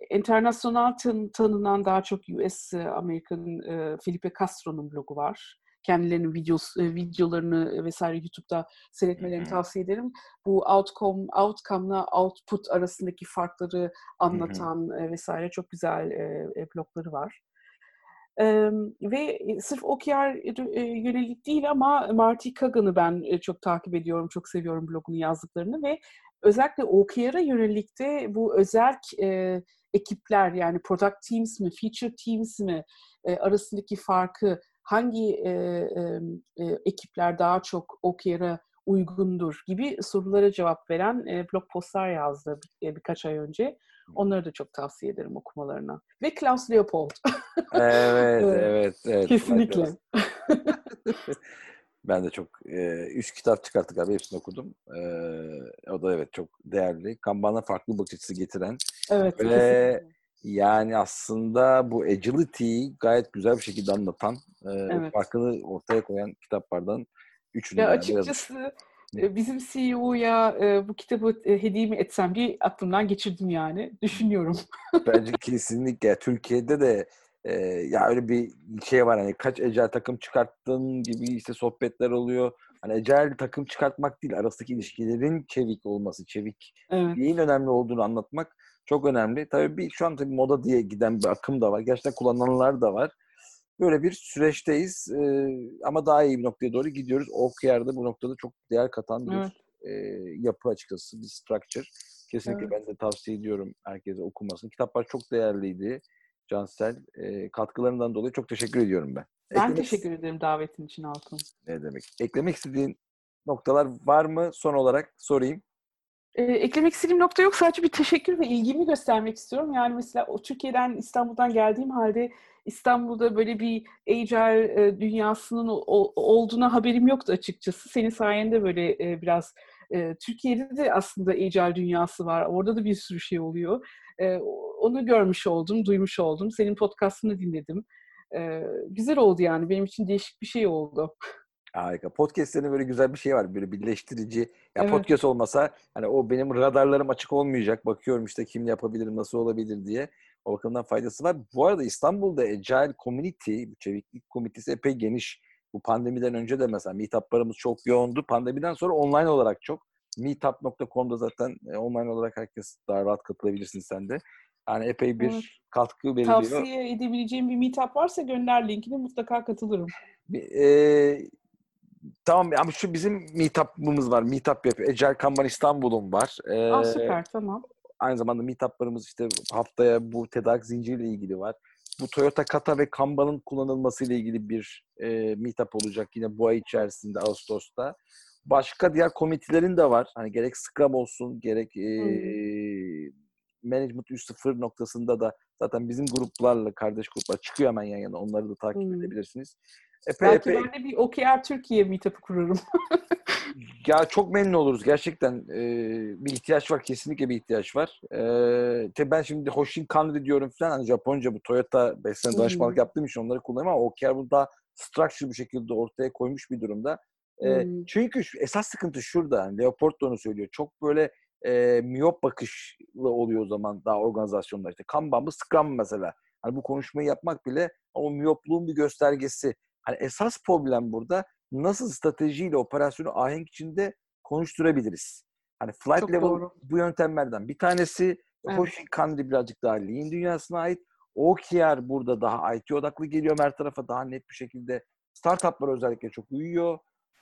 [SPEAKER 2] İnternasyonel tan- tanınan daha çok US Amerikan Felipe Castro'nun blogu var kendilerinin videos, videolarını vesaire YouTube'da seyretmelerini
[SPEAKER 1] Hı hı.
[SPEAKER 2] tavsiye ederim. Bu outcome, outcome'la output arasındaki farkları anlatan e, vesaire çok güzel e, e, blogları var. E, ve sırf OKR e, yönelik değil ama Marty Kagan'ı ben e, çok takip ediyorum, çok seviyorum blogunu yazdıklarını ve özellikle OKR'a yönelik de bu özel e, ekipler yani product teams mi, feature teams mi e, arasındaki farkı hangi e, e, ekipler daha çok OKR'a uygundur gibi sorulara cevap veren e, blog postlar yazdı bir, birkaç ay önce. Onları da çok tavsiye ederim okumalarına. Ve Klaus Leopold.
[SPEAKER 1] evet, evet, evet.
[SPEAKER 2] Kesinlikle.
[SPEAKER 1] ben de çok e, üç kitap çıkarttık abi hepsini okudum. E, o da evet çok değerli. Kanban'a farklı bakış açısı getiren.
[SPEAKER 2] Evet.
[SPEAKER 1] Ve. Yani aslında bu agility'yi gayet güzel bir şekilde anlatan, e, evet. farkını ortaya koyan kitaplardan üçünü
[SPEAKER 2] ya açıkçası yazmış. bizim CEO'ya e, bu kitabı e, hediye mi etsem diye aklımdan geçirdim yani. Düşünüyorum.
[SPEAKER 1] Bence kesinlikle. Türkiye'de de e, ya öyle bir şey var hani kaç ecel takım çıkarttın gibi işte sohbetler oluyor. Hani ecel takım çıkartmak değil arasındaki ilişkilerin çevik olması, çevik evet. neyin önemli olduğunu anlatmak çok önemli. Tabii bir şu an tabii moda diye giden bir akım da var. Gerçekten kullananlar da var. Böyle bir süreçteyiz ee, ama daha iyi bir noktaya doğru gidiyoruz. OKR'da bu noktada çok değer katan bir evet. e, yapı açıkçası, bir structure. Kesinlikle evet. ben de tavsiye ediyorum herkese okumasını. Kitaplar çok değerliydi. Cansel. E, katkılarından dolayı çok teşekkür ediyorum ben.
[SPEAKER 2] Ben Eklemek... teşekkür ederim davetin için Altın.
[SPEAKER 1] Ne demek. Eklemek istediğin noktalar var mı? Son olarak sorayım.
[SPEAKER 2] Ee, eklemek istediğim nokta yok. Sadece bir teşekkür ve ilgimi göstermek istiyorum. Yani mesela o Türkiye'den, İstanbul'dan geldiğim halde İstanbul'da böyle bir agile e, dünyasının o, olduğuna haberim yoktu açıkçası. Senin sayende böyle e, biraz e, Türkiye'de de aslında agile dünyası var. Orada da bir sürü şey oluyor. E, onu görmüş oldum, duymuş oldum. Senin podcastını dinledim. E, güzel oldu yani. Benim için değişik bir şey oldu.
[SPEAKER 1] Harika. Podcast'lerin böyle güzel bir şey var. Böyle birleştirici. Ya evet. podcast olmasa hani o benim radarlarım açık olmayacak. Bakıyorum işte kim yapabilir, nasıl olabilir diye. O bakımdan faydası var. Bu arada İstanbul'da Agile Community, çeviklik komitesi epey geniş. Bu pandemiden önce de mesela meetuplarımız çok yoğundu. Pandemiden sonra online olarak çok. Meetup.com'da zaten e, online olarak herkes daha rahat katılabilirsin sen de. Yani epey bir evet. katkı veriliyor.
[SPEAKER 2] Tavsiye edebileceğim bir meetup varsa gönder linkini mutlaka katılırım.
[SPEAKER 1] E, tamam ama şu bizim meetup'ımız var. Meetup yapıyor. Agile Kanban İstanbul'un var.
[SPEAKER 2] E, Aa, süper tamam.
[SPEAKER 1] Aynı zamanda meetup'larımız işte haftaya bu tedarik zinciriyle ilgili var. Bu Toyota Kata ve Kanban'ın kullanılması ile ilgili bir e, meetup olacak yine bu ay içerisinde Ağustos'ta. Başka diğer komitilerin de var. Hani gerek Scrum olsun, gerek e, hmm. Management 3.0 noktasında da zaten bizim gruplarla, kardeş gruplar çıkıyor hemen yan yana. Onları da takip hmm. edebilirsiniz.
[SPEAKER 2] Epey, Belki epey... ben de bir OKR Türkiye meetup'ı kurarım.
[SPEAKER 1] ya çok memnun oluruz gerçekten. Ee, bir ihtiyaç var. Kesinlikle bir ihtiyaç var. Ee, ben şimdi Hoshin Kanri diyorum falan. Hani Japonca bu Toyota 5 sene danışmanlık yaptığım için onları kullanıyorum ama OKR bunu daha structure bir şekilde ortaya koymuş bir durumda. Ee, hmm. Çünkü esas sıkıntı şurada. Yani Leopold da onu söylüyor. Çok böyle e, miyop bakışlı oluyor o zaman daha organizasyonlar. İşte Kanban mı Scrum mesela. Hani bu konuşmayı yapmak bile o miyopluğun bir göstergesi. Hani esas problem burada nasıl stratejiyle operasyonu ahenk içinde konuşturabiliriz? Hani flight Çok level doğru. bu yöntemlerden bir tanesi. Evet. Hoş Kanri birazcık daha lean dünyasına ait. OKR burada daha IT odaklı geliyor her tarafa daha net bir şekilde. Startuplar özellikle çok uyuyor.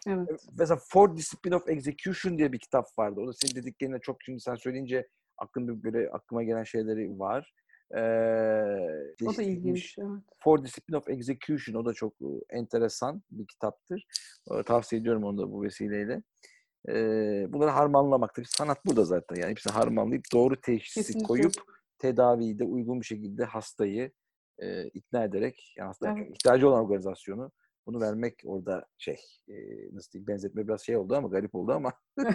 [SPEAKER 1] Evet. Mesela Four Discipline of Execution diye bir kitap vardı. O da senin dediklerine çok şimdi sen söyleyince aklımda böyle aklıma gelen şeyleri var.
[SPEAKER 2] Ee, o da ilginç. Evet.
[SPEAKER 1] Four Discipline of Execution o da çok enteresan bir kitaptır. Tavsiye ediyorum onu da bu vesileyle. Ee, bunları harmanlamaktır. Sanat burada zaten yani hepsini harmanlayıp doğru teşhisi Kesinlikle. koyup tedaviyi de uygun bir şekilde hastayı e, ikna ederek yani hasta evet. ihtiyacı olan organizasyonu bunu vermek orada şey e, nasıl diyeyim benzetme biraz şey oldu ama garip oldu ama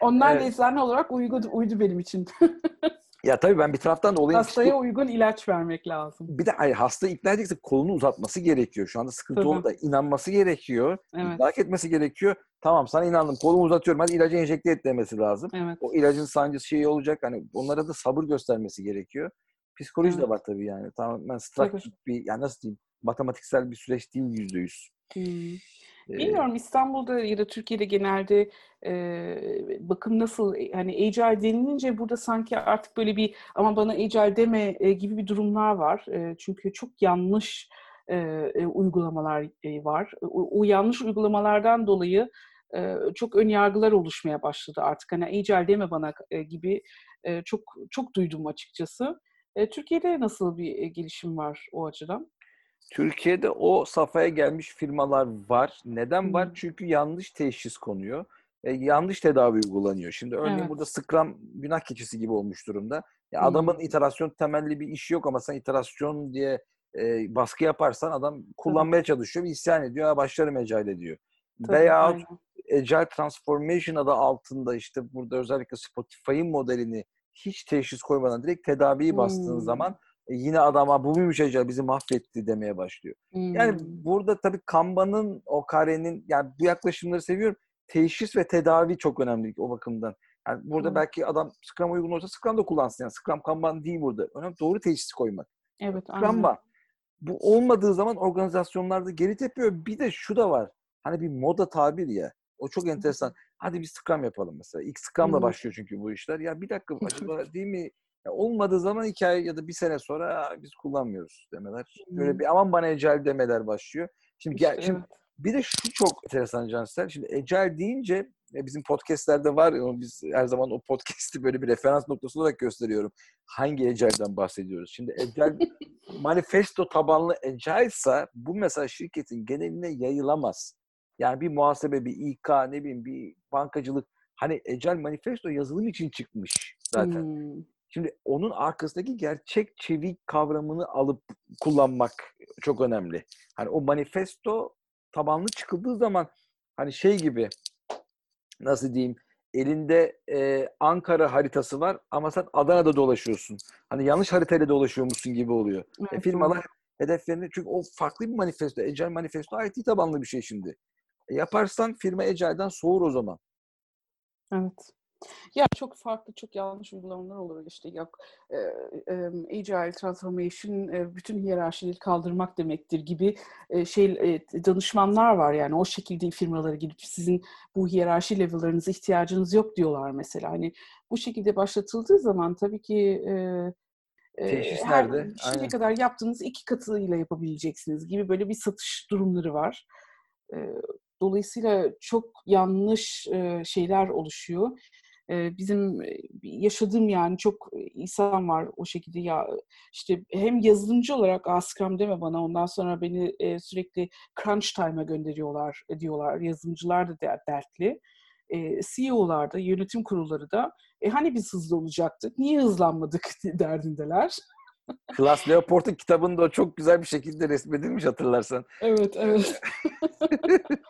[SPEAKER 2] Onlar evet. eczane olarak uygun, uydu benim için.
[SPEAKER 1] Ya tabii ben bir taraftan da olayın...
[SPEAKER 2] Hastaya işte, uygun ilaç vermek lazım.
[SPEAKER 1] Bir de ay, hasta ikna edecekse kolunu uzatması gerekiyor. Şu anda sıkıntı orada. inanması gerekiyor. Evet. İdrak etmesi gerekiyor. Tamam sana inandım. Kolumu uzatıyorum. Hadi ilacı enjekte et demesi lazım. Evet. O ilacın sancısı şeyi olacak. Hani onlara da sabır göstermesi gerekiyor. Psikoloji evet. de var tabii yani. Tamamen stratejik bir, yani nasıl diyeyim, matematiksel bir süreç değil yüzde yüz. Hmm.
[SPEAKER 2] Bilmiyorum İstanbul'da ya da Türkiye'de genelde e, bakım nasıl hani agile denilince burada sanki artık böyle bir ama bana agile deme e, gibi bir durumlar var. E, çünkü çok yanlış e, e, uygulamalar e, var. O, o yanlış uygulamalardan dolayı e, çok ön yargılar oluşmaya başladı artık. Hani agile deme bana e, gibi e, çok çok duydum açıkçası. E, Türkiye'de nasıl bir e, gelişim var o açıdan?
[SPEAKER 1] Türkiye'de o safhaya gelmiş firmalar var. Neden var? Çünkü yanlış teşhis konuyor. E, yanlış tedavi uygulanıyor. Şimdi örneğin evet. burada Scrum günah keçisi gibi olmuş durumda. Ya adamın hmm. iterasyon temelli bir işi yok ama sen iterasyon diye e, baskı yaparsan adam kullanmaya çalışıyor isyan ediyor. Ya başlarım Agile diyor. Tabii, aynen. Agile Transformation adı altında işte burada özellikle Spotify'ın modelini hiç teşhis koymadan direkt tedaviyi bastığın hmm. zaman yine adama bu muymuş acaba bizi mahvetti demeye başlıyor. Hmm. Yani burada tabii Kanban'ın, o karenin yani bu yaklaşımları seviyorum. Teşhis ve tedavi çok önemli o bakımdan. Yani burada hmm. belki adam Scrum uygun olsa Scrum da kullansın. Yani Scrum Kanban değil burada. Önemli doğru teşhisi koymak.
[SPEAKER 2] Evet,
[SPEAKER 1] Kanban. Bu olmadığı zaman organizasyonlarda geri tepiyor. Bir de şu da var. Hani bir moda tabir ya. O çok enteresan. Hadi bir Scrum yapalım mesela. İlk Scrum'la hmm. başlıyor çünkü bu işler. Ya bir dakika acaba değil mi ya olmadığı zaman iki ay ya da bir sene sonra biz kullanmıyoruz demeler. Böyle bir aman bana ecel demeler başlıyor. Şimdi, işte, gel, şimdi bir de şu çok enteresan Cansel. Şimdi ecel deyince bizim podcastlerde var. Biz her zaman o podcast'i böyle bir referans noktası olarak gösteriyorum. Hangi ecelden bahsediyoruz? Şimdi ecel manifesto tabanlı ecelsa bu mesela şirketin geneline yayılamaz. Yani bir muhasebe, bir İK, ne bileyim bir bankacılık. Hani ecel manifesto yazılım için çıkmış zaten. Hmm. Şimdi onun arkasındaki gerçek çevik kavramını alıp kullanmak çok önemli. Hani o manifesto tabanlı çıkıldığı zaman hani şey gibi nasıl diyeyim elinde e, Ankara haritası var ama sen Adana'da dolaşıyorsun. Hani yanlış haritayla dolaşıyormuşsun gibi oluyor. E, evet, e, firmalar hedeflerini çünkü o farklı bir manifesto. Agile manifesto IT tabanlı bir şey şimdi. E, yaparsan firma Agile'den soğur o zaman.
[SPEAKER 2] Evet. Ya çok farklı, çok yanlış uygulamalar olur işte. Yok, e, e, Agile Transformation e, bütün hiyerarşileri kaldırmak demektir gibi e, şey e, danışmanlar var yani o şekilde firmalara gidip sizin bu hiyerarşi level'larınıza ihtiyacınız yok diyorlar mesela. Hani bu şekilde başlatıldığı zaman tabii ki e,
[SPEAKER 1] Teşhis her
[SPEAKER 2] şimdiye kadar yaptığınız iki katıyla yapabileceksiniz gibi böyle bir satış durumları var. Dolayısıyla çok yanlış şeyler oluşuyor bizim yaşadığım yani çok insan var o şekilde ya işte hem yazılımcı olarak Scrum deme bana ondan sonra beni sürekli crunch time'a gönderiyorlar diyorlar yazılımcılar da dertli CEO'lar da yönetim kurulları da e, hani biz hızlı olacaktık niye hızlanmadık derdindeler.
[SPEAKER 1] Klaus Leopold'un kitabında o çok güzel bir şekilde resmedilmiş hatırlarsan.
[SPEAKER 2] Evet, evet.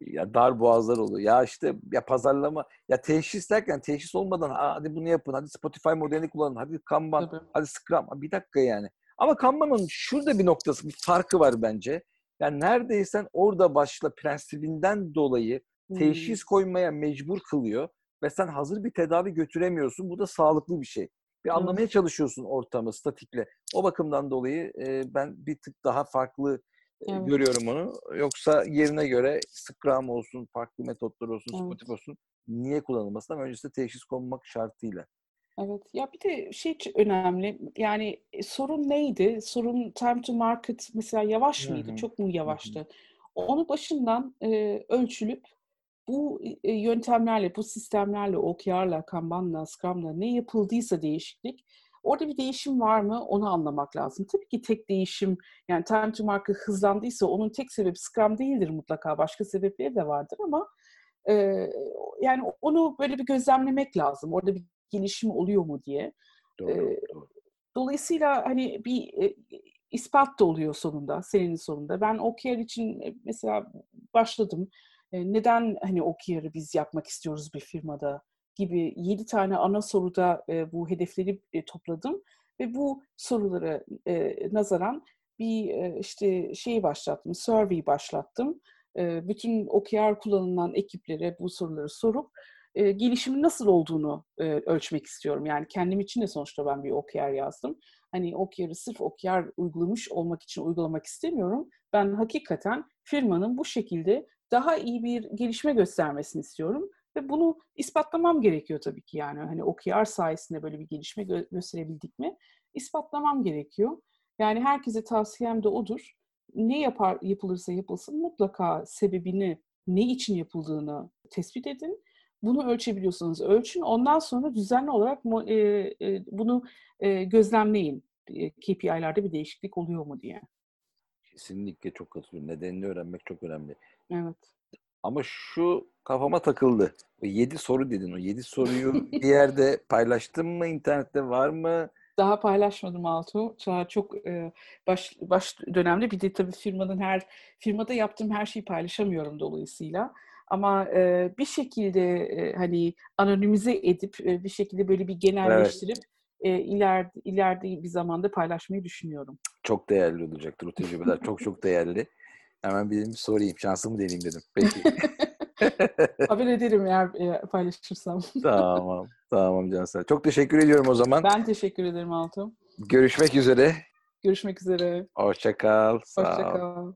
[SPEAKER 1] ya dar boğazlar oluyor. Ya işte ya pazarlama ya teşhis derken teşhis olmadan hadi bunu yapın. Hadi Spotify modelini kullanın. Hadi Kanban. Tabii. Hadi Scrum. Bir dakika yani. Ama Kanban'ın şurada bir noktası, bir farkı var bence. Yani neredeyse orada başla prensibinden dolayı teşhis hmm. koymaya mecbur kılıyor ve sen hazır bir tedavi götüremiyorsun. Bu da sağlıklı bir şey. Bir anlamaya çalışıyorsun ortamı statikle. O bakımdan dolayı e, ben bir tık daha farklı Evet. görüyorum onu. Yoksa yerine göre Scrum olsun, farklı metotlar olsun, evet. Spotify olsun niye kullanılmasın ama öncesinde teşhis konmak şartıyla.
[SPEAKER 2] Evet. Ya bir de şey önemli. Yani e, sorun neydi? Sorun time to market mesela yavaş mıydı? Hı-hı. Çok mu yavaştı? Hı-hı. Onu başından e, ölçülüp bu e, yöntemlerle, bu sistemlerle, OKR'la, Kanban'la, Scrum'la ne yapıldıysa değişiklik Orada bir değişim var mı onu anlamak lazım. Tabii ki tek değişim yani time to market hızlandıysa onun tek sebebi Scrum değildir mutlaka. Başka sebepleri de vardır ama e, yani onu böyle bir gözlemlemek lazım. Orada bir gelişim oluyor mu diye. Doğru, e, doğru. Dolayısıyla hani bir e, ispat da oluyor sonunda, senin sonunda. Ben OKR için mesela başladım. E, neden hani OKR'ı biz yapmak istiyoruz bir firmada? Gibi 7 tane ana soruda e, bu hedefleri e, topladım ve bu sorulara e, nazaran bir e, işte şeyi başlattım, survey başlattım. E, bütün OKR kullanılan ekiplere bu soruları sorup e, gelişimin nasıl olduğunu e, ölçmek istiyorum. Yani kendim için de sonuçta ben bir OKR yazdım. Hani OKR'ı sırf OKR uygulamış olmak için uygulamak istemiyorum. Ben hakikaten firmanın bu şekilde daha iyi bir gelişme göstermesini istiyorum. Ve bunu ispatlamam gerekiyor tabii ki yani. Hani OKR sayesinde böyle bir gelişme gö- gösterebildik mi? İspatlamam gerekiyor. Yani herkese tavsiyem de odur. Ne yapar yapılırsa yapılsın mutlaka sebebini, ne için yapıldığını tespit edin. Bunu ölçebiliyorsanız ölçün. Ondan sonra düzenli olarak e, e, bunu e, gözlemleyin. E, KPI'lerde bir değişiklik oluyor mu diye.
[SPEAKER 1] Kesinlikle çok katılıyorum. Nedenini öğrenmek çok önemli.
[SPEAKER 2] Evet.
[SPEAKER 1] Ama şu kafama takıldı. O 7 soru dedin. O 7 soruyu bir yerde paylaştın mı? İnternette var mı?
[SPEAKER 2] Daha paylaşmadım Altu. Çok e, baş, baş dönemde bir de tabii firmanın her firmada yaptığım her şeyi paylaşamıyorum dolayısıyla. Ama e, bir şekilde e, hani anonimize edip e, bir şekilde böyle bir genelleştirip evet. e, ileride, ileride bir zamanda paylaşmayı düşünüyorum.
[SPEAKER 1] Çok değerli olacaktır o tecrübeler. çok çok değerli. Hemen bir sorayım. Şansımı deneyeyim dedim. Peki.
[SPEAKER 2] Haber ederim eğer paylaşırsam.
[SPEAKER 1] tamam. Tamam Cansel. Çok teşekkür ediyorum o zaman.
[SPEAKER 2] Ben teşekkür ederim Altum.
[SPEAKER 1] Görüşmek üzere.
[SPEAKER 2] Görüşmek üzere.
[SPEAKER 1] Hoşça kal.
[SPEAKER 2] Hoşça kal.